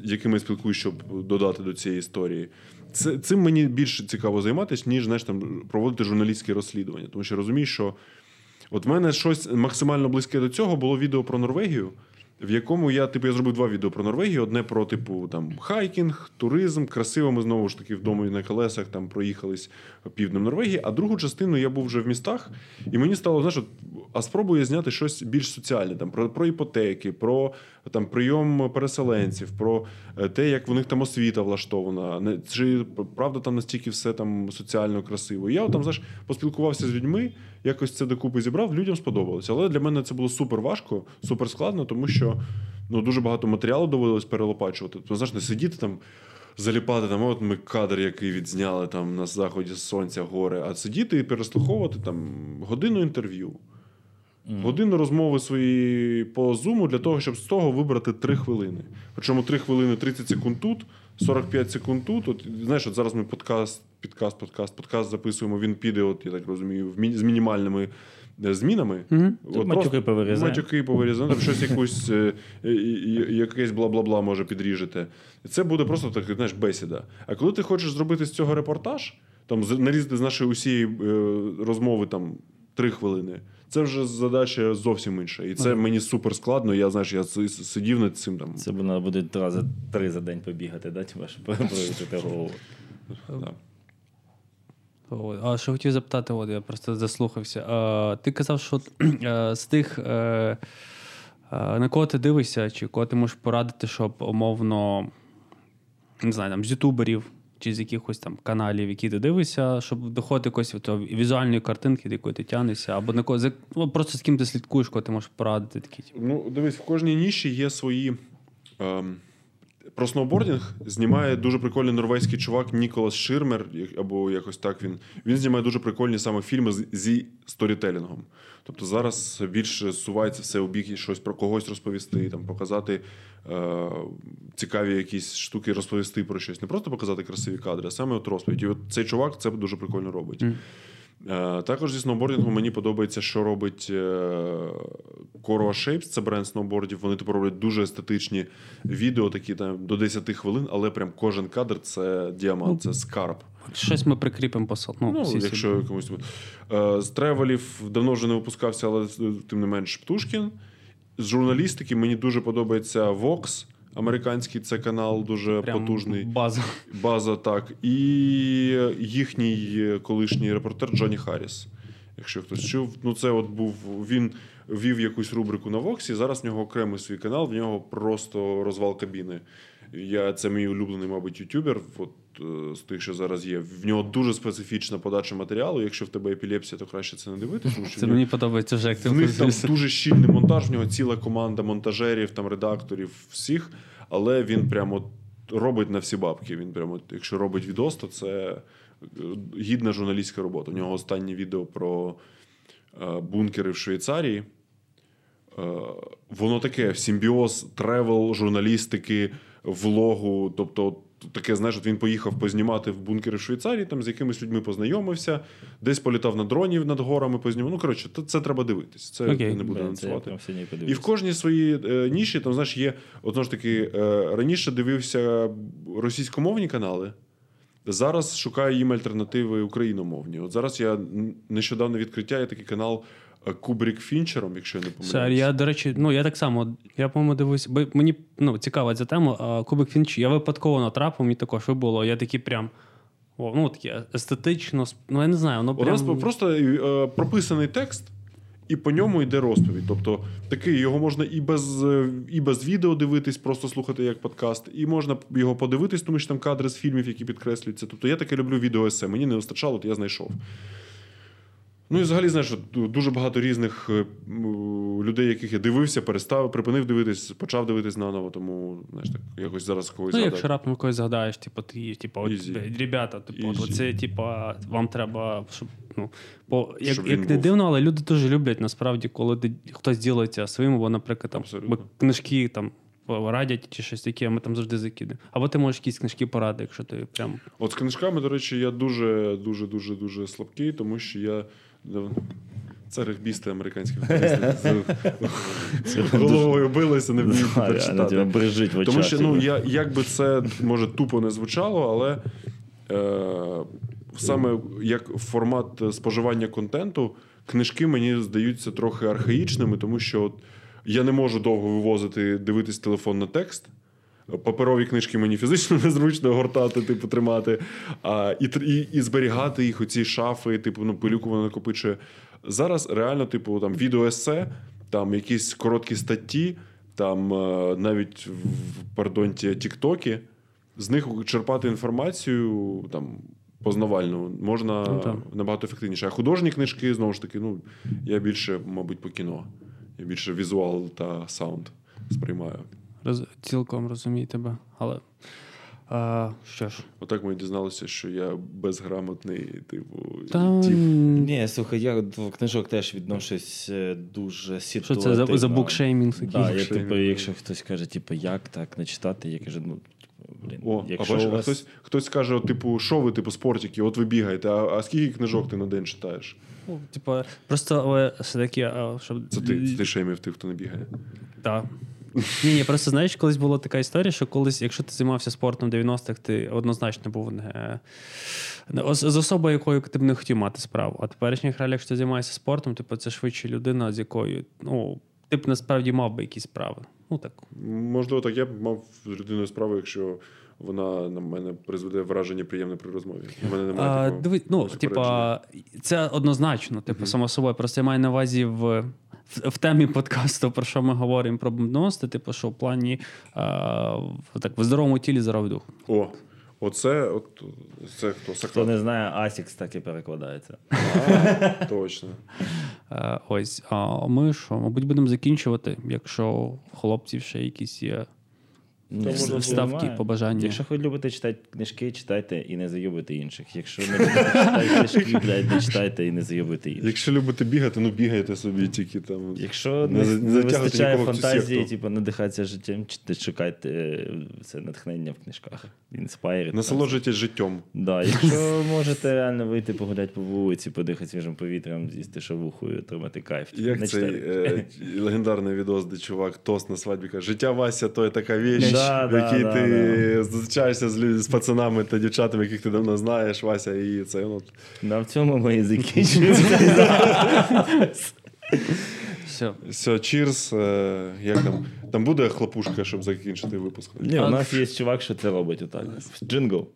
якими спілкуюсь, щоб додати до цієї історії. Це цим мені більше цікаво займатися, ніж знаєш, там проводити журналістське розслідування, тому що розумію, що. От в мене щось максимально близьке до цього було відео про Норвегію, в якому я типу, я зробив два відео про Норвегію: одне про типу там хайкінг, туризм. Красиво ми знову ж таки вдома і на колесах там проїхались півднем Норвегії. А другу частину я був вже в містах, і мені стало, знаєш, а спробую зняти щось більш соціальне, там про про іпотеки, про там прийом переселенців, про е, те, як в них там освіта влаштована. не Чи правда там настільки все там соціально красиво? Я там знаєш, поспілкувався з людьми, якось це докупи зібрав. Людям сподобалося. Але для мене це було супер важко, супер складно, тому що ну дуже багато матеріалу доводилось перелопачувати. Тобто, знаєш, не сидіти там. Заліпати там, от ми кадр, який відзняли там на заході сонця гори, а сидіти і переслуховувати там годину інтерв'ю. Mm. Годину розмови свої по зуму для того, щоб з того вибрати 3 хвилини. Причому 3 хвилини 30 секунд тут, 45 секунд тут. От, Знаєш, от зараз ми подкаст, підкаст, подкаст, подкаст записуємо. Він піде, от я так розумію, з мінімальними е, змінами. Mm-hmm. От Матюки повирізаємо. Матюки повирізаємо, щось якусь е, якесь бла-бла-бла може підріжете. Це буде просто так, знаєш, бесіда. А коли ти хочеш зробити з цього репортаж, там нарізати з нашої усієї е, розмови там 3 хвилини. Це вже задача зовсім інша. І це ага. мені супер складно. Я знаєш, я сидів над цим там. Це треба буде рази три за день побігати, да, щоб провірити голову. А що хотів запитати, от я просто заслухався. А, Ти казав, що а, з тих, а, на кого ти дивишся, чи кого ти можеш порадити, щоб умовно не знаю, там, з ютуберів чи з якихось там каналів, які ти дивишся, щоб доходити якось в візуальної картинки, до якої ти тянешся, або на кого ну, просто з ким ти слідкуєш, кого ти можеш порадити. Такі. Ну, дивись, в кожній ніші є свої. Ем... Про сноубордінг знімає дуже прикольний норвезький чувак Ніколас Ширмер, або якось так він. Він знімає дуже прикольні саме фільми зі сторітелінгом. Тобто зараз більше сувається все у бік і щось про когось розповісти, там показати е, цікаві якісь штуки, розповісти про щось. Не просто показати красиві кадри, а саме от розповідь. І от цей чувак це дуже прикольно робить. Е, також зі сноубордингу мені подобається, що робить Corua Shapes, це бренд сноубордів. Вони тепер роблять дуже естетичні відео, такі там до 10 хвилин, але прям кожен кадр це діамант, ну, це скарб. Щось ми прикріпимо посол. Ну, ну всі якщо всі. комусь е, з тревелів давно вже не випускався, але тим не менш Птушкін. З журналістики мені дуже подобається Vox. Американський це канал дуже Прям потужний. База. База, так. І їхній колишній репортер Джоні Харріс. Якщо хтось чув, ну це от був він вів якусь рубрику на Воксі. Зараз в нього окремий свій канал, в нього просто розвал кабіни. Я Це мій улюблений, мабуть, ютюбер. От з тих, що зараз є. В нього дуже специфічна подача матеріалу. Якщо в тебе епілепсія, то краще це не дивитися. Тому що Це мені подобається вже як ти В них там дуже щільний монтаж, в нього ціла команда монтажерів, там редакторів, всіх, але він прямо робить на всі бабки. Він прямо, якщо робить відос, то це е, гідна журналістська робота. У нього останнє відео про е, бункери в Швейцарії. Воно таке: симбіоз travel, журналістики влогу. Тобто, таке, знаєш, от він поїхав познімати в бункери в Швейцарії, там з якимись людьми познайомився, десь політав на дронів над горами, познімав. Ну, коротше, це, це треба дивитись. Це Окей. не я анонсувати. І в кожній своїй е, ніші, там, знаєш, є, от знову ж таки, е, раніше дивився російськомовні канали. Зараз шукаю їм альтернативи україномовні. От зараз я нещодавно відкриття є такий канал Кубрік Фінчером, якщо я не Сер, я, до речі, ну я так само. Я, по-моєму, дивився, бо мені ну, цікава ця тема. А Кубик Фінч, я випадково натрапив, мені також вибуло. Я такий прям. О, ну, таке естетично, ну я не знаю, воно У нас просто е, прописаний текст, і по ньому йде розповідь. Тобто такий його можна і без, е, і без відео дивитись, просто слухати як подкаст, і можна його подивитись, тому що там кадри з фільмів, які підкреслюються. Тобто я таке люблю відео есе. Мені не вистачало, от я знайшов. Ну і взагалі, знаєш, дуже багато різних е, людей, яких я дивився, перестав, припинив дивитись, почав дивитись наново, тому знаєш, так якось зараз когось Ну, якщо раптом когось згадаєш, типу, ти, типу, от, ребята, типу, от, оце, типу, вам треба, щоб, ну, бо, як, Щоб як не був. дивно, але люди дуже люблять, насправді, коли хтось ділиться своїм, або, наприклад, там, Абсолютно. бо книжки там радять чи щось таке, а ми там завжди закидаємо. Або ти можеш якісь книжки поради, якщо ти прям. От з книжками, до речі, я дуже, дуже, дуже, дуже слабкий, тому що я. Це регбісти американські. З головою билися, не вміють очах. Тому що, ну, я, як би це може тупо не звучало, але е, саме як формат споживання контенту, книжки мені здаються трохи архаїчними, тому що от, я не можу довго вивозити, дивитись телефон на текст. Паперові книжки мені фізично незручно гортати, типу, тримати, а, і, і, і зберігати їх у ці шафи, типу, ну, пилюку вона накопичує. Зараз реально, типу, там відеоесе, там якісь короткі статті, там е, навіть в пардонті Тіктокі, з них черпати інформацію там. Познавальну можна Ну, набагато ефективніше. А художні книжки, знову ж таки, ну, я більше, мабуть, по кіно. Я більше візуал та саунд сприймаю. Роз... Цілком розумію тебе. Але а, що ж, Отак ми дізналися, що я безграмотний, типу, та, тип. Ні, слухай, я до книжок теж відношусь е, дуже що ситуативно. це за, за букшеймінг такий? Да, я, типу, якщо хтось каже, типу, як так не читати, я кажу, ну, блін, О, якщо а бачиш, у а вас... хтось, хтось скаже, от, типу, що ви, типу, спортики, от ви бігаєте, а, а скільки книжок ти на день читаєш? Ну, Типа, просто але все-таки, а, щоб... Це ти, це ти шеймів тих, хто не бігає. Так. Ні, ні, просто знаєш, колись була така історія, що колись, якщо ти займався спортом в 90-х, ти однозначно був не, не з особою, якою ти б не хотів мати справу. А теперішніх реаліях, якщо ти займаєшся спортом, типу, це швидше людина, з якою ну, ти б насправді мав би якісь справи. Ну так. Можливо, так я б мав з людиною справу, якщо вона на мене призведе враження приємне при розмові. У мене немає А, такого. диви, ну, типа, це однозначно, типу, само собою. Просто я маю на увазі в, в, в темі подкасту, про що ми говоримо про бомбоності, типу, що в плані а, в- так, в здоровому тілі здоровий дух. О, оце, от, це хто? Хто не знає, Асікс так і перекладається. А, Точно. Е, Ось, а ми що, мабуть, будемо закінчувати, якщо хлопців ще якісь є Можна вставки, побажання. Якщо ви любите читати книжки, читайте і не зайобуйте інших. Якщо не любите читати книжки, блядь, не читайте і не зайобуйте інших. Якщо любите бігати, ну бігайте собі тільки там. Якщо Не не, вистачає фантазії, типу, надихатися життям, чи- шукайте е, це натхнення в книжках. Інспайрить. Насолоджуйтесь життям. Да, якщо можете реально вийти погуляти по вулиці, подихати свіжим повітрям, з'їсти шавуху і отримати кайф. Як Не цей е, легендарний відос, де чувак тост на свадьбі каже: життя Вася то є така віч, Да, в да, якій да, ти зустрічаєшся з, з пацанами та дівчатами, яких ти давно знаєш, Вася, і це ну, На в цьому ми і закінчуємо. все. все, чірс. Е, як там? Там буде хлопушка, щоб закінчити випуск. Ні, у нас є чувак, що це робить отак. Джингл.